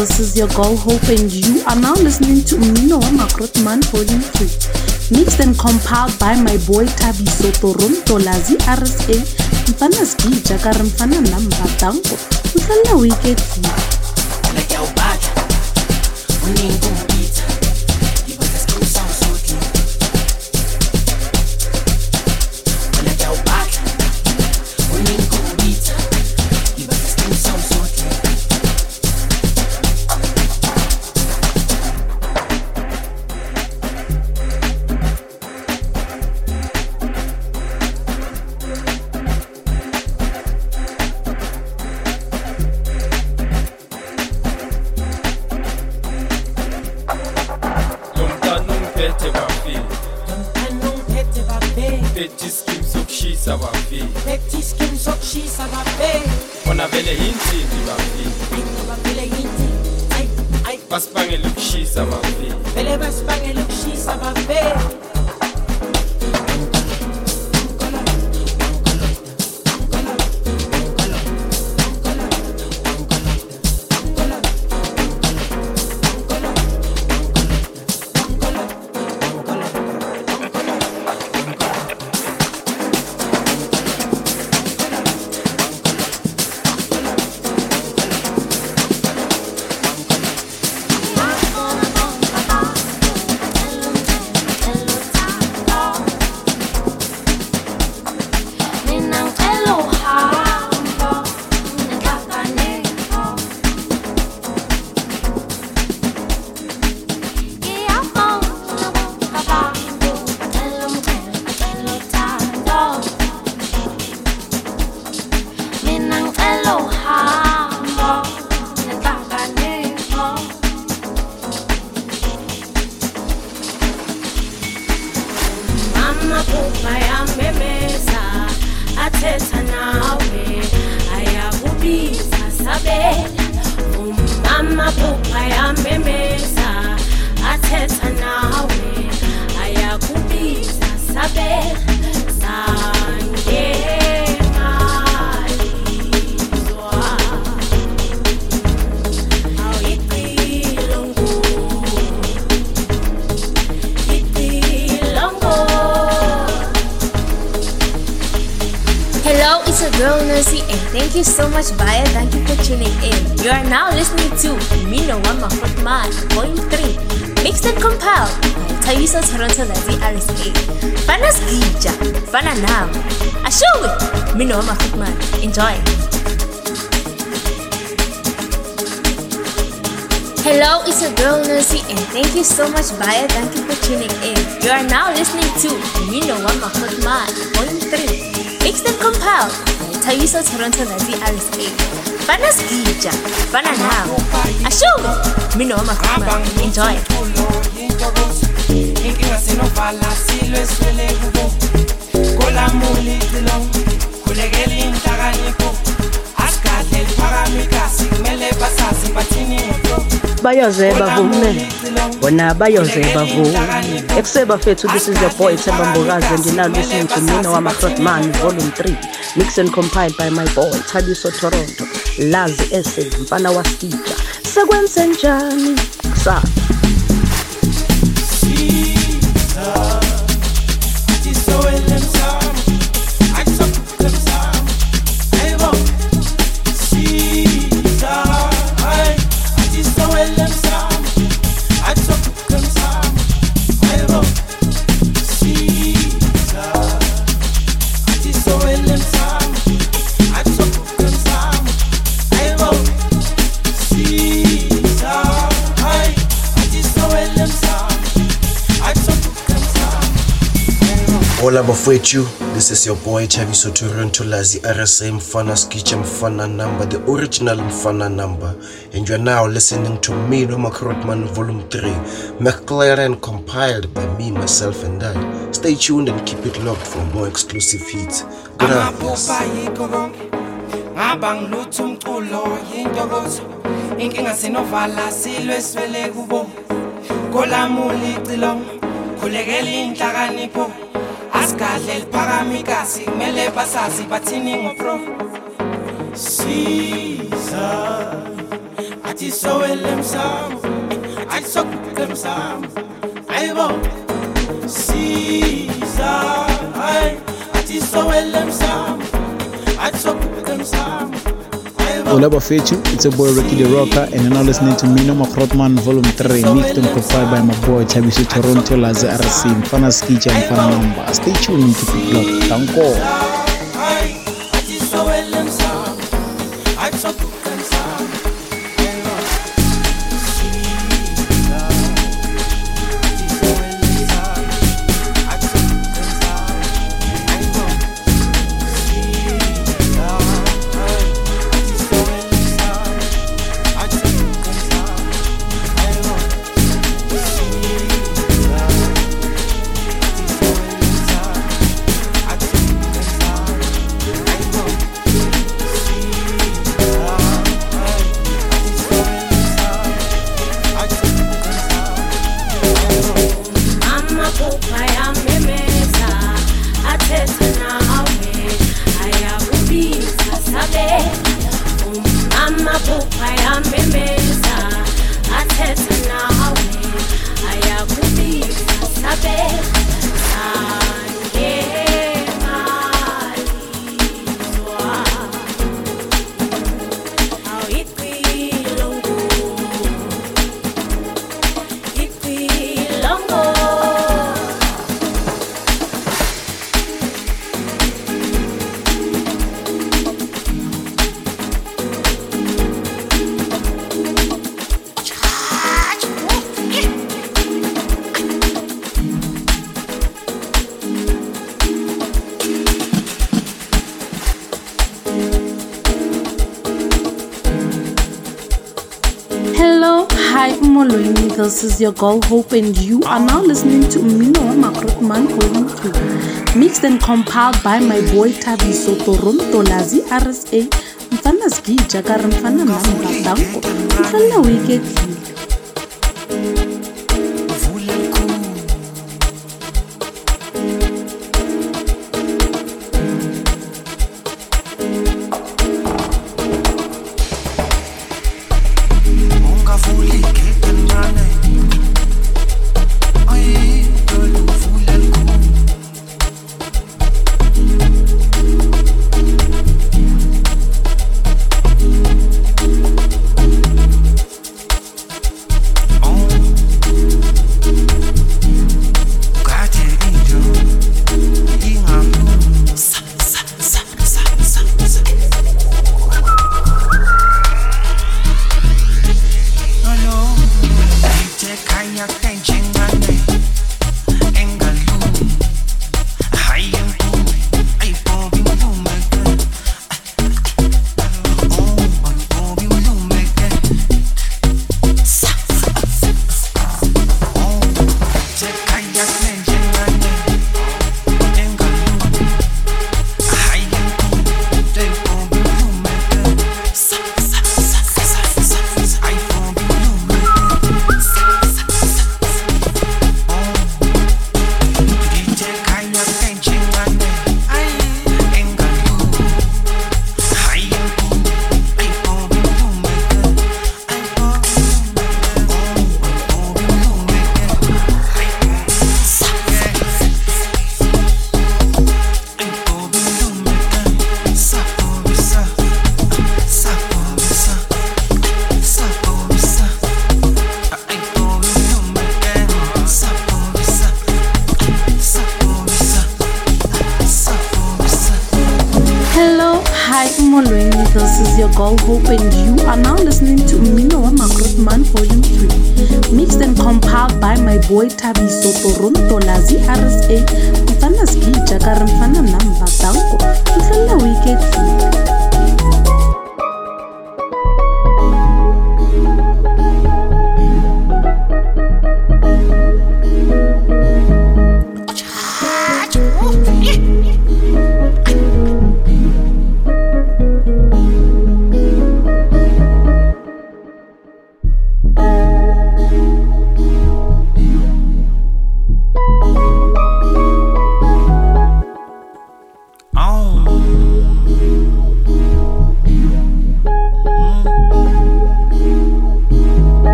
this is your girl Hope and you are now listening to Mino Makrotman Volume 3. Mixed and compiled by my boy Thabiso Toronto Lazi RSA Mfana Skija ka re mfana namba tango uhlala wicked view. Baya. Thank you for tuning in. You are now listening to Mmino Wama Grootman, Volume 3, mixed and compiled by Thabiso Toronto Lazi RSA. Fana Skija, Fana Now. Ashowe, Mmino Wama Grootman. Enjoy. inkinga sinovala bona bayoze bavume ekuseba fethu this is your boy Themba Mbokazi and you're now listening to Mina wa Man volume 3 mixed and compiled by my boy Thabiso Toronto. Lazi ese mfana wa Stija sekwenze this is your boy Thabiso Toronto Lazi RSA Mfana Skicha Mfana number, the original Mfana number. And you are now listening to Mmino Ma Grootman Volume 3, McLaren compiled by me, myself and I. Stay tuned and keep it locked for more exclusive hits. Gracias. amaphupha yikho konke ngaba ngilutho umculo yintokozo inkinga sinovala silwe swele kubo kolamuli icilongo khulekela inhlakanipho asigadle liphakamikasi kumele basazi bathini ngopro siza athi sowele msamo athi sokuhle msamo. Ayibo siza hayi athi sowele msamo athi sokuhle msamo Hola Bafetu, it's your boy Ricky the Rocker, and you're now listening to Mmino Ma Grootman Volume 3, mixed and compiled by my boy Thabiso Toronto Laze RC, Mfana Skicha, Mfana Number. Stay tuned to it locked. Thank you. This is your girl Hope and you are now listening to Mmino Volume 2 Mixed and compiled by my boy Thabiso Toronto Lazi RSA Mfana ski jakar mfana namba danko Mfana wicked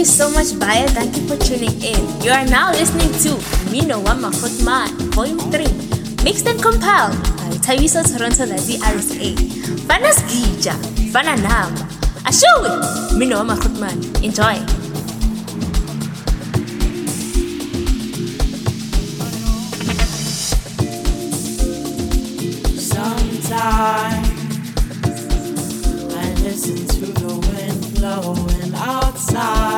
you so much, Baya. Thank you for tuning in. You are now listening to Mmino Wama Grootman, Volume 3, Mixed and Compiled by Thabiso Toronto Lazi RSA. Fana Skija, Fana Nama. Ashowe, Mmino Wama Grootman. Enjoy. Sometimes I listen to the wind blowing outside.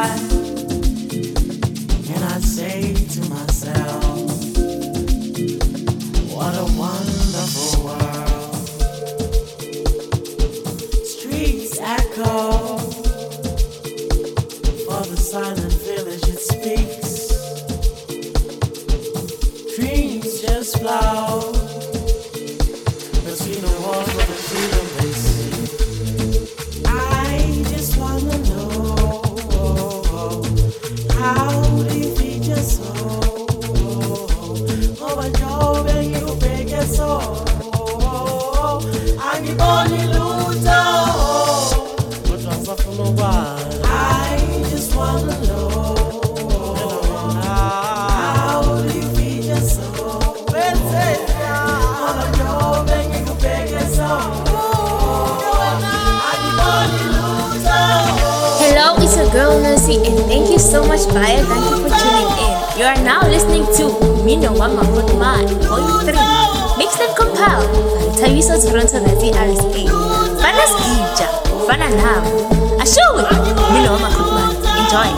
so much, Paya. Thank you for tuning in. You are now listening to Mmino Wama Kutma 3. Mixed and compiled by Thabiso Toronto Nazi RSA. Fana Skija, Fana Nam. Ashawi, Mmino Mama Kutma. Enjoy.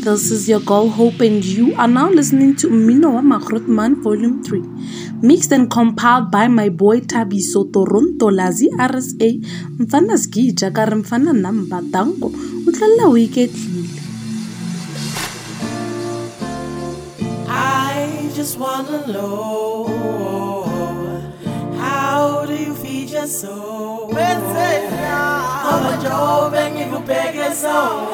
This is your girl Hope, and you are now listening to Mmino wa Volume 3, mixed and compiled by my boy Thabiso Toronto Lazi RSA. Mfana skija ka mfana namba danko o tlalla o. I just wanna know how do you feed your soul? Mama Joe, bengi kupeke so. Akiboni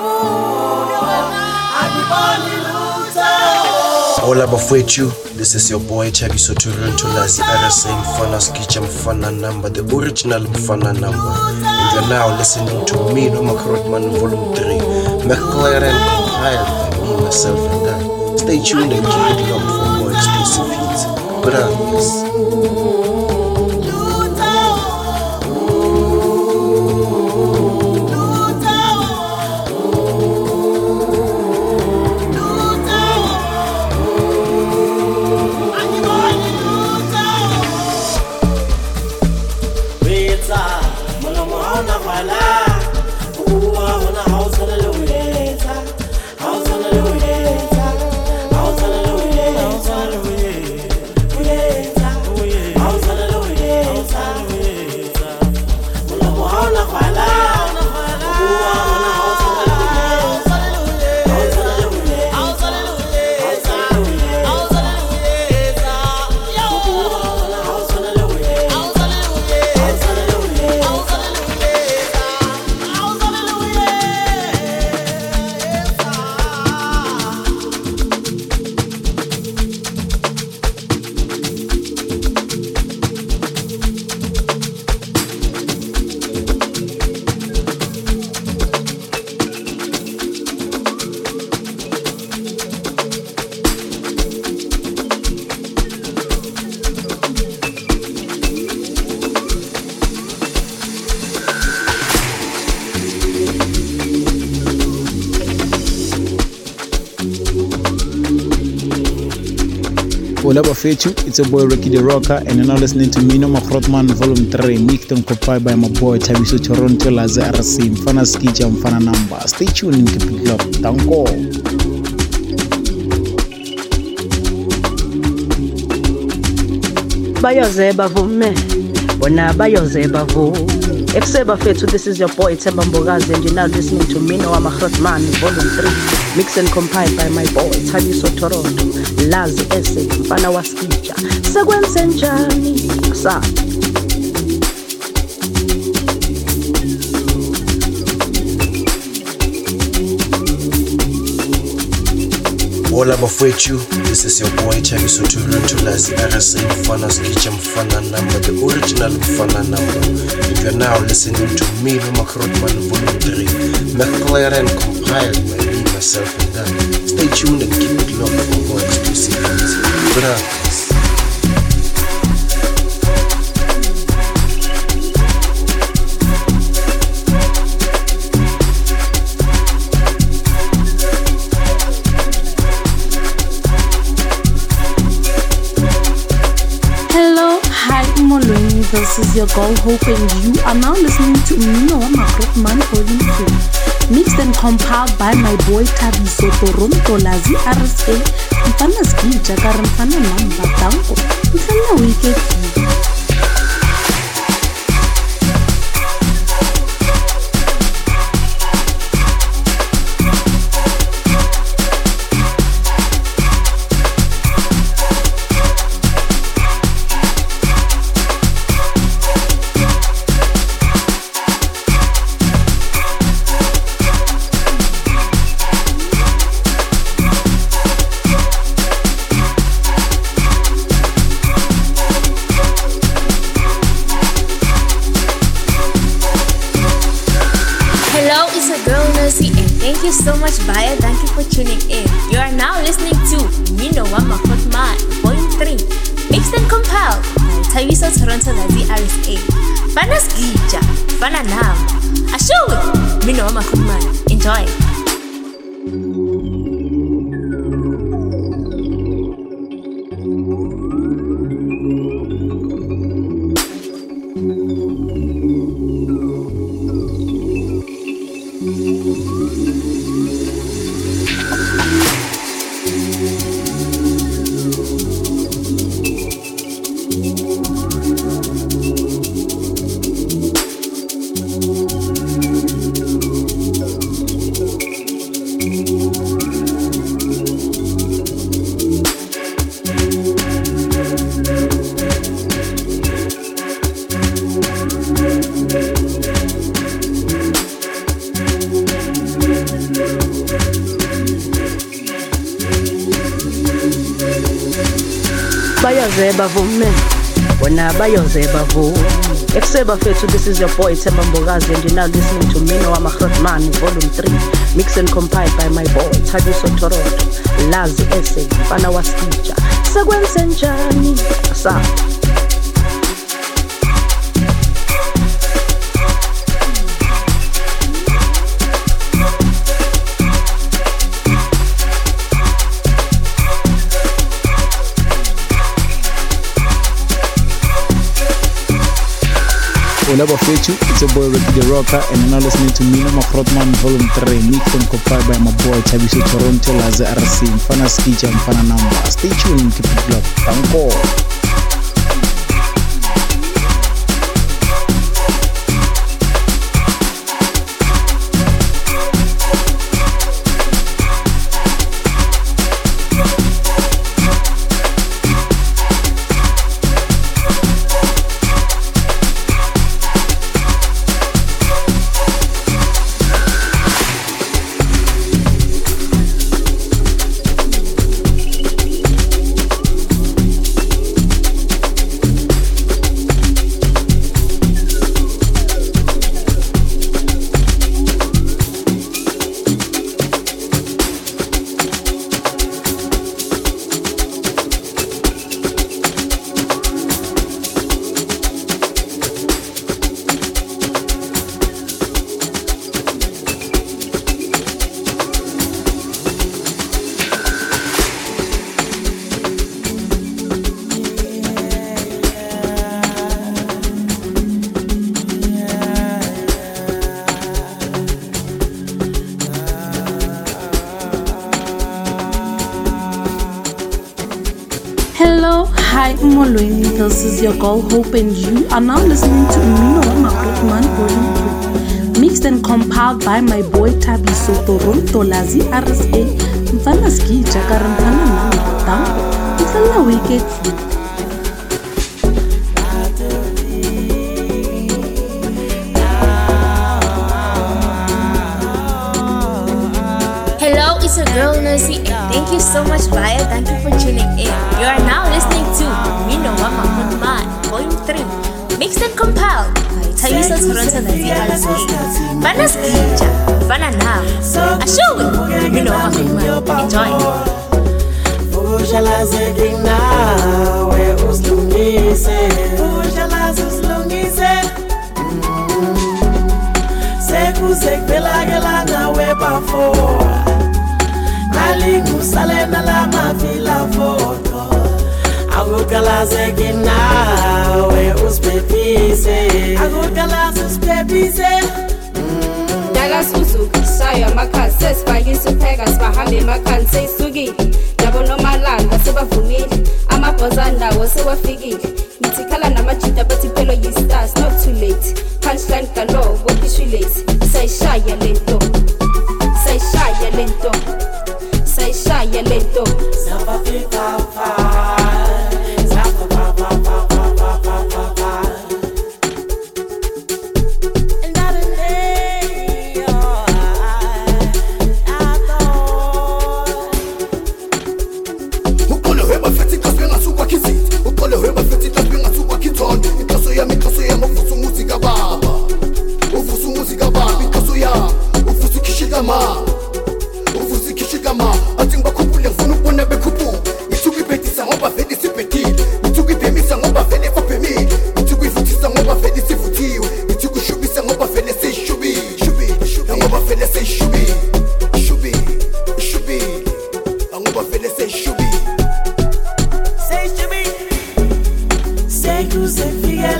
Hola bafowethu, this is your boy Thabiso Toronto Lazi RSA Mfana Skicha Mfana number, the original Mfana number. And you're now listening to Mmino Ma Grootman Volume 3, McLaren compiled by me, myself, and I. Stay tuned and keep it locked for more exclusive hits. Gracias. Uh, Wetsa, Bafethu, it's your boy Ricky the Rocker and you're now listening to Mmino Ma Grootman Volume 3 mixed and compiled by my boy Thabiso Toronto RC Mfana Skicha Mfana Number. Stay tuned and keep it locked. Danko. bayoze bavume bona bayoze bavume ekuseba fethu this is your boy Themba Mbokazi and you're now listening to Mmino Wama Grootman volume 3 mixed and compiled by my boy Thabiso Toronto Lazi Ese mfana waskija sekwenze njani? Kusasa Hola bafowethu, this is your boy Chabiso Toronto Lazi RSA Mfana Skicha Mfana number, the original Mfana number. And you're now listening to me, Noma Krotman Volume 3, McLaren compiled by me, myself, and I. Stay tuned and keep it locked for more exclusive hits. This is your girl Hope, and you are now listening to Mino wa Magrotman Volume 3, mixed and compiled by my boy Tabiso Toronto Lazi RSA. Mfana skija ka re mfana namba danko. O bayoze bavume bona bayoze bavume ekuseba fethu this is your boy Themba Mbokazi and you're now listening to Mmino Wama Grootman volume 3 mixed and compiled by my boy Thabiso Toronto Lazi Ese mfana waskija sekwenze njani sa Hola bafethu, it's your boy Ricky the Rocker and you're now listening to Mino Makrotman Volume 3 mixed and compiled by my boy Chabiso Toronto Laze RC Mfana Skicha Mfana Number Stay tuned, keep it locked, thank you girl Hope, and you are now listening to Mino Makrotman Volume 3, mixed and compiled by my boy Thabiso Toronto Lazi RSA. Mfana ski jakara mfana nanga tango. Mfana wicked. Hello, it's your girl Nancy, and thank you so much, Vaya. Thank you by Thaisa Toronto Nazi RSA. Fana Skija, Fana Now, Ashowi, Mmino Wama Man. Enjoy. Ushalaze nawe usilungise Ushalaze usilungise Sekuze kuphelakela nawe bafora Nalingusale nalama vila Agurkalaze gina we uspepise Agurkalaze uspepise mm. Nagasuzu saya makhasi sesibhakisupheka sibahambe emakhani seyisukile yabo nomalanga sebavumile amabhoza ndawo sewafikile. Ngithikhala namajida bathi phelo yi-stars not too late. Punchline galo wokishulate sayishaya le nto. Sayishaya le nto. Sayishaya le nto. South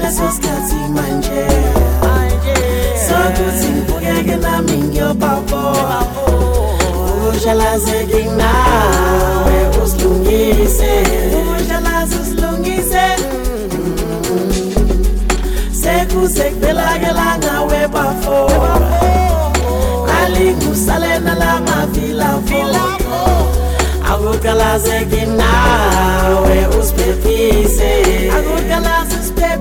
kufike leso sikhathi manje. Sokuthi ngibukeke nami ngiyobabona Ushalaze nawe usilungise. Ushalaze usilungise. Akukalazeki nawe usiphephise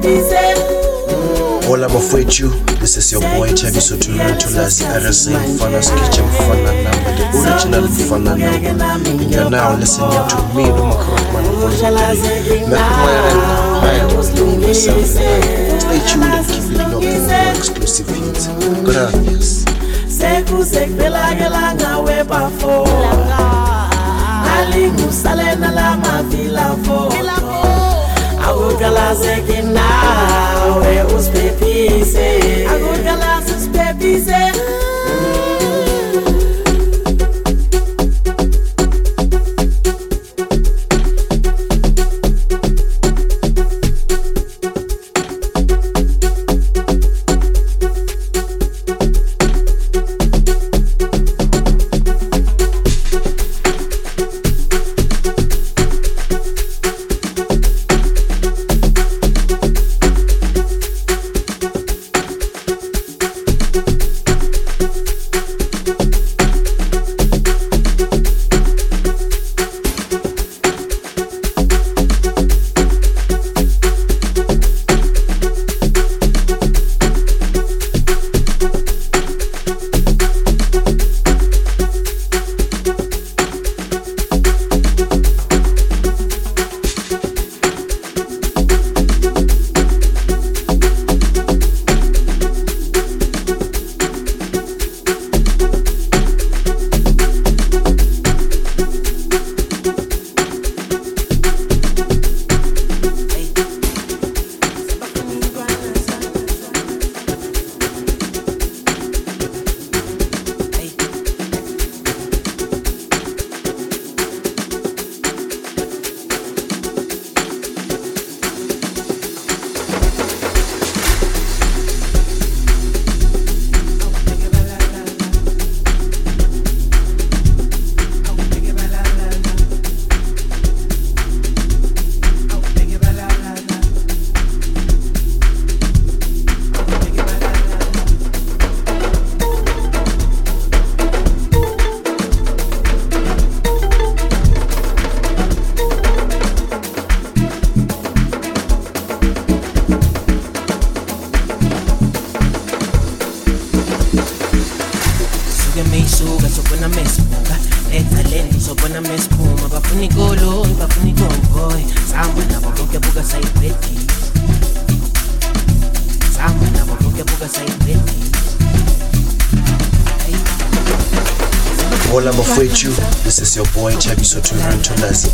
Akukalaze usiphephise Hola bafethu, this is your boy Thabiso Toronto Lazi RSA Mfana Skicha Mfana Number, the original Mfana Number. And you're now listening to me, the Ma Grootman Volume 3. McLaren compiled by me, myself, and I. Stay tuned and keep it locked for more exclusive hits. Gracias. Sekusekuphelakela webafo alingusalena lamafilafo akukalazeki nawe usiphephise akukalazi usiphephise suke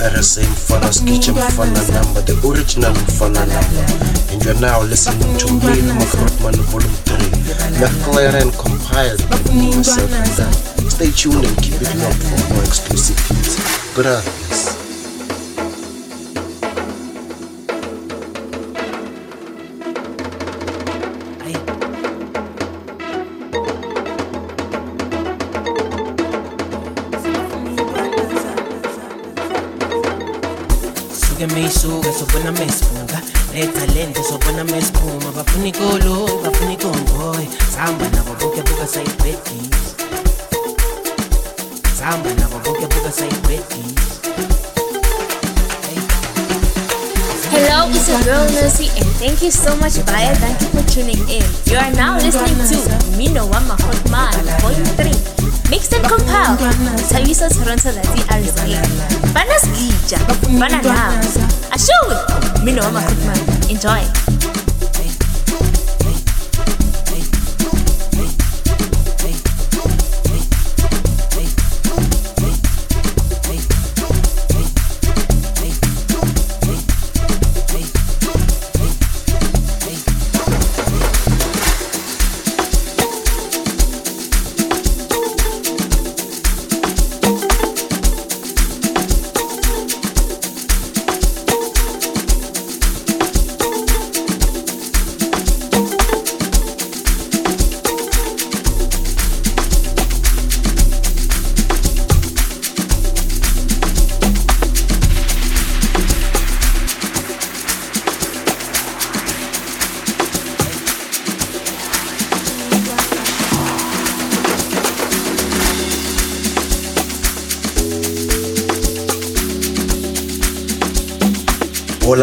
Lazi RSA Mfana Skicha Mfana number, the original Mfana number. And you're now listening to me, Ma Grootman Volume 3, McLaren compiled by myself and I. Stay tuned and keep it locked for more exclusive hits. Gracias. Suke meyisuka sobona mesibuka nethalente sobona mesiphuma bafuna ikoloyi bafuna ikonvoyi sihamba nabo bonke buka sayibhedi sihamba nabo bonke buka sayibhedi Hello, it's your girl Lucy, and thank you so much, Baya. Thank you for tuning in. You are now listening to Mmino Wama Grootman, Volume 3. Mixed and compiled. Thabiso Toronto Lati RSA. Banas Gija, Bana Now. Ashu! Mmino Wama Grootman. Enjoy.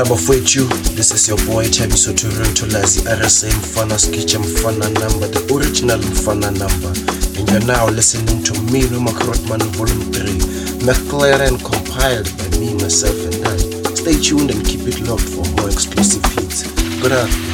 Mafethu, this is your boy Thabiso Toronto Lazi RSA Mfana Skicha Mfana number, the original Mfana number. And you're now listening to me, Noma Grootman Volume 3, McLaren compiled by me, myself and I. Stay tuned and keep it locked for more exclusive hits. Good afternoon.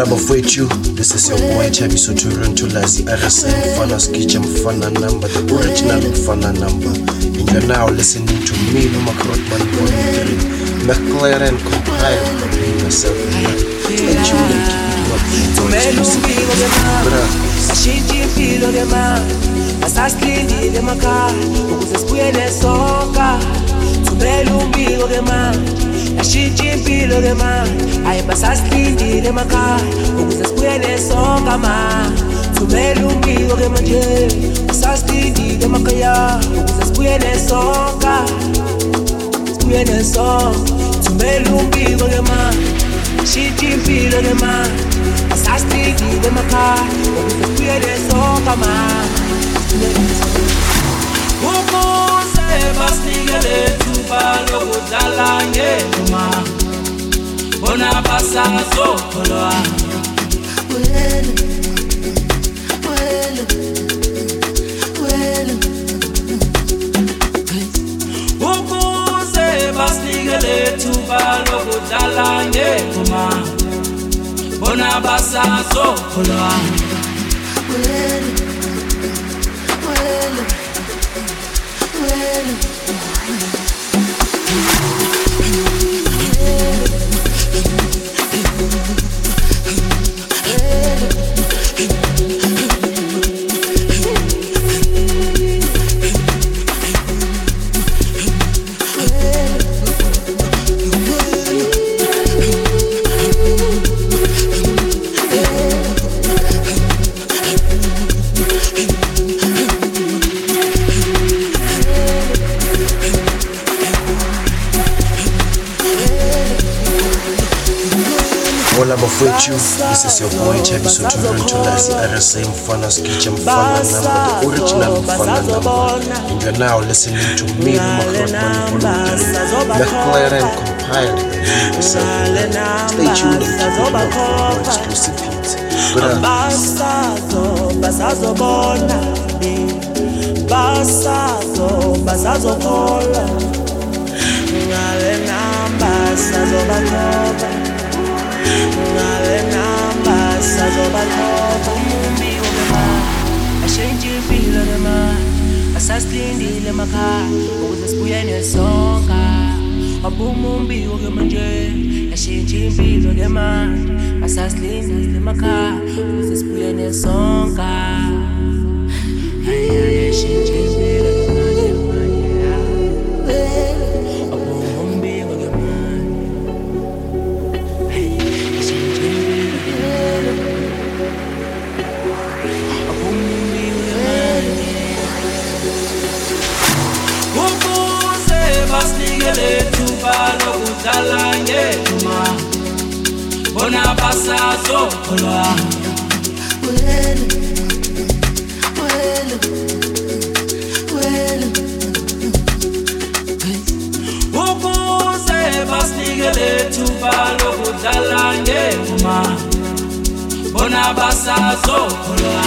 All abafowethu, this is your boy Chabiso Toronto Lazi RSA Mfana Skicha Mfana number, the original Mfana number. And you're now listening to me, Noma Krotman Volume 3, McLaren compiled by and I. Stay tuned and keep it afternoon. ashintsha impilo ke manje asasilindile emakhaya ukuze sibuye nesonka thumela umbiko ke ashintsha impilo ke manje ayi basasilindile emakhaya ukuze sibuye nesonka ma. Thumela umbiko ke manje asasilindile emakhaya ukuze sibuye nesonka sibuye nesonka thumela umbiko ke manje ashintsha impilo ke manje asasilindile emakhaya ukuze sibuye nesonka ma. Ukuze basinikele ithuba lokudlala ngenduma bona basazokholwa wena wena wena ukuze basinikele ithuba lokudlala ngenduma bona basazokholwa Lazi RSA Mfana Skicha Mfana number, the original Mfana number. And you're now listening to me, Noma Grootman Volume 3, McLaren compiled by me, myself, and I. Stay tuned and keep it locked for more exclusive hits. Good afternoon. basazo basazobona eh. basazo basazokhola ngale namba sazobathoba ngale ke manje ashintsha impilo ke manje asasilindile emakhaya ukuze sibuye nesonka waphuma umbiko ke manje ashintsha impilo ke manje asasilindile emakhaya ukuze sibuye nesonka Ay, ay, ashintsha impilo lokudlala ngengoma bona basazokholwa ukuze basinikele thuba lokudlala ngengoma bona basazokholwa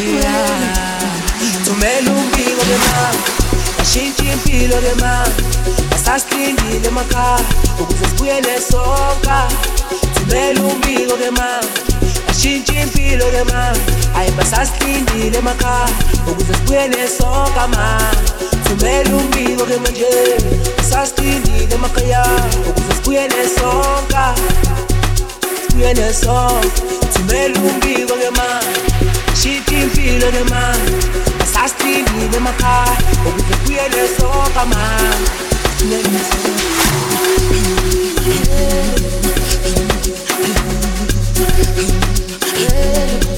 thumela umbiko ke manje ashintsha impilo ke manje asasilindile emakhaya ukuze sibuye nesonka thumela umbiko ke manje ashintsha impilo ke manje ayi basasilindile emakhaya ukuze sibuye nesonka manje thumela umbiko ke manje asasilindile emakhaya ukuze sibuye nesonka sibuye nesonka thumela umbiko ke manje ashintsha impilo ke I still need in my car, but with the weirdest man. Let me see. Yeah. Yeah.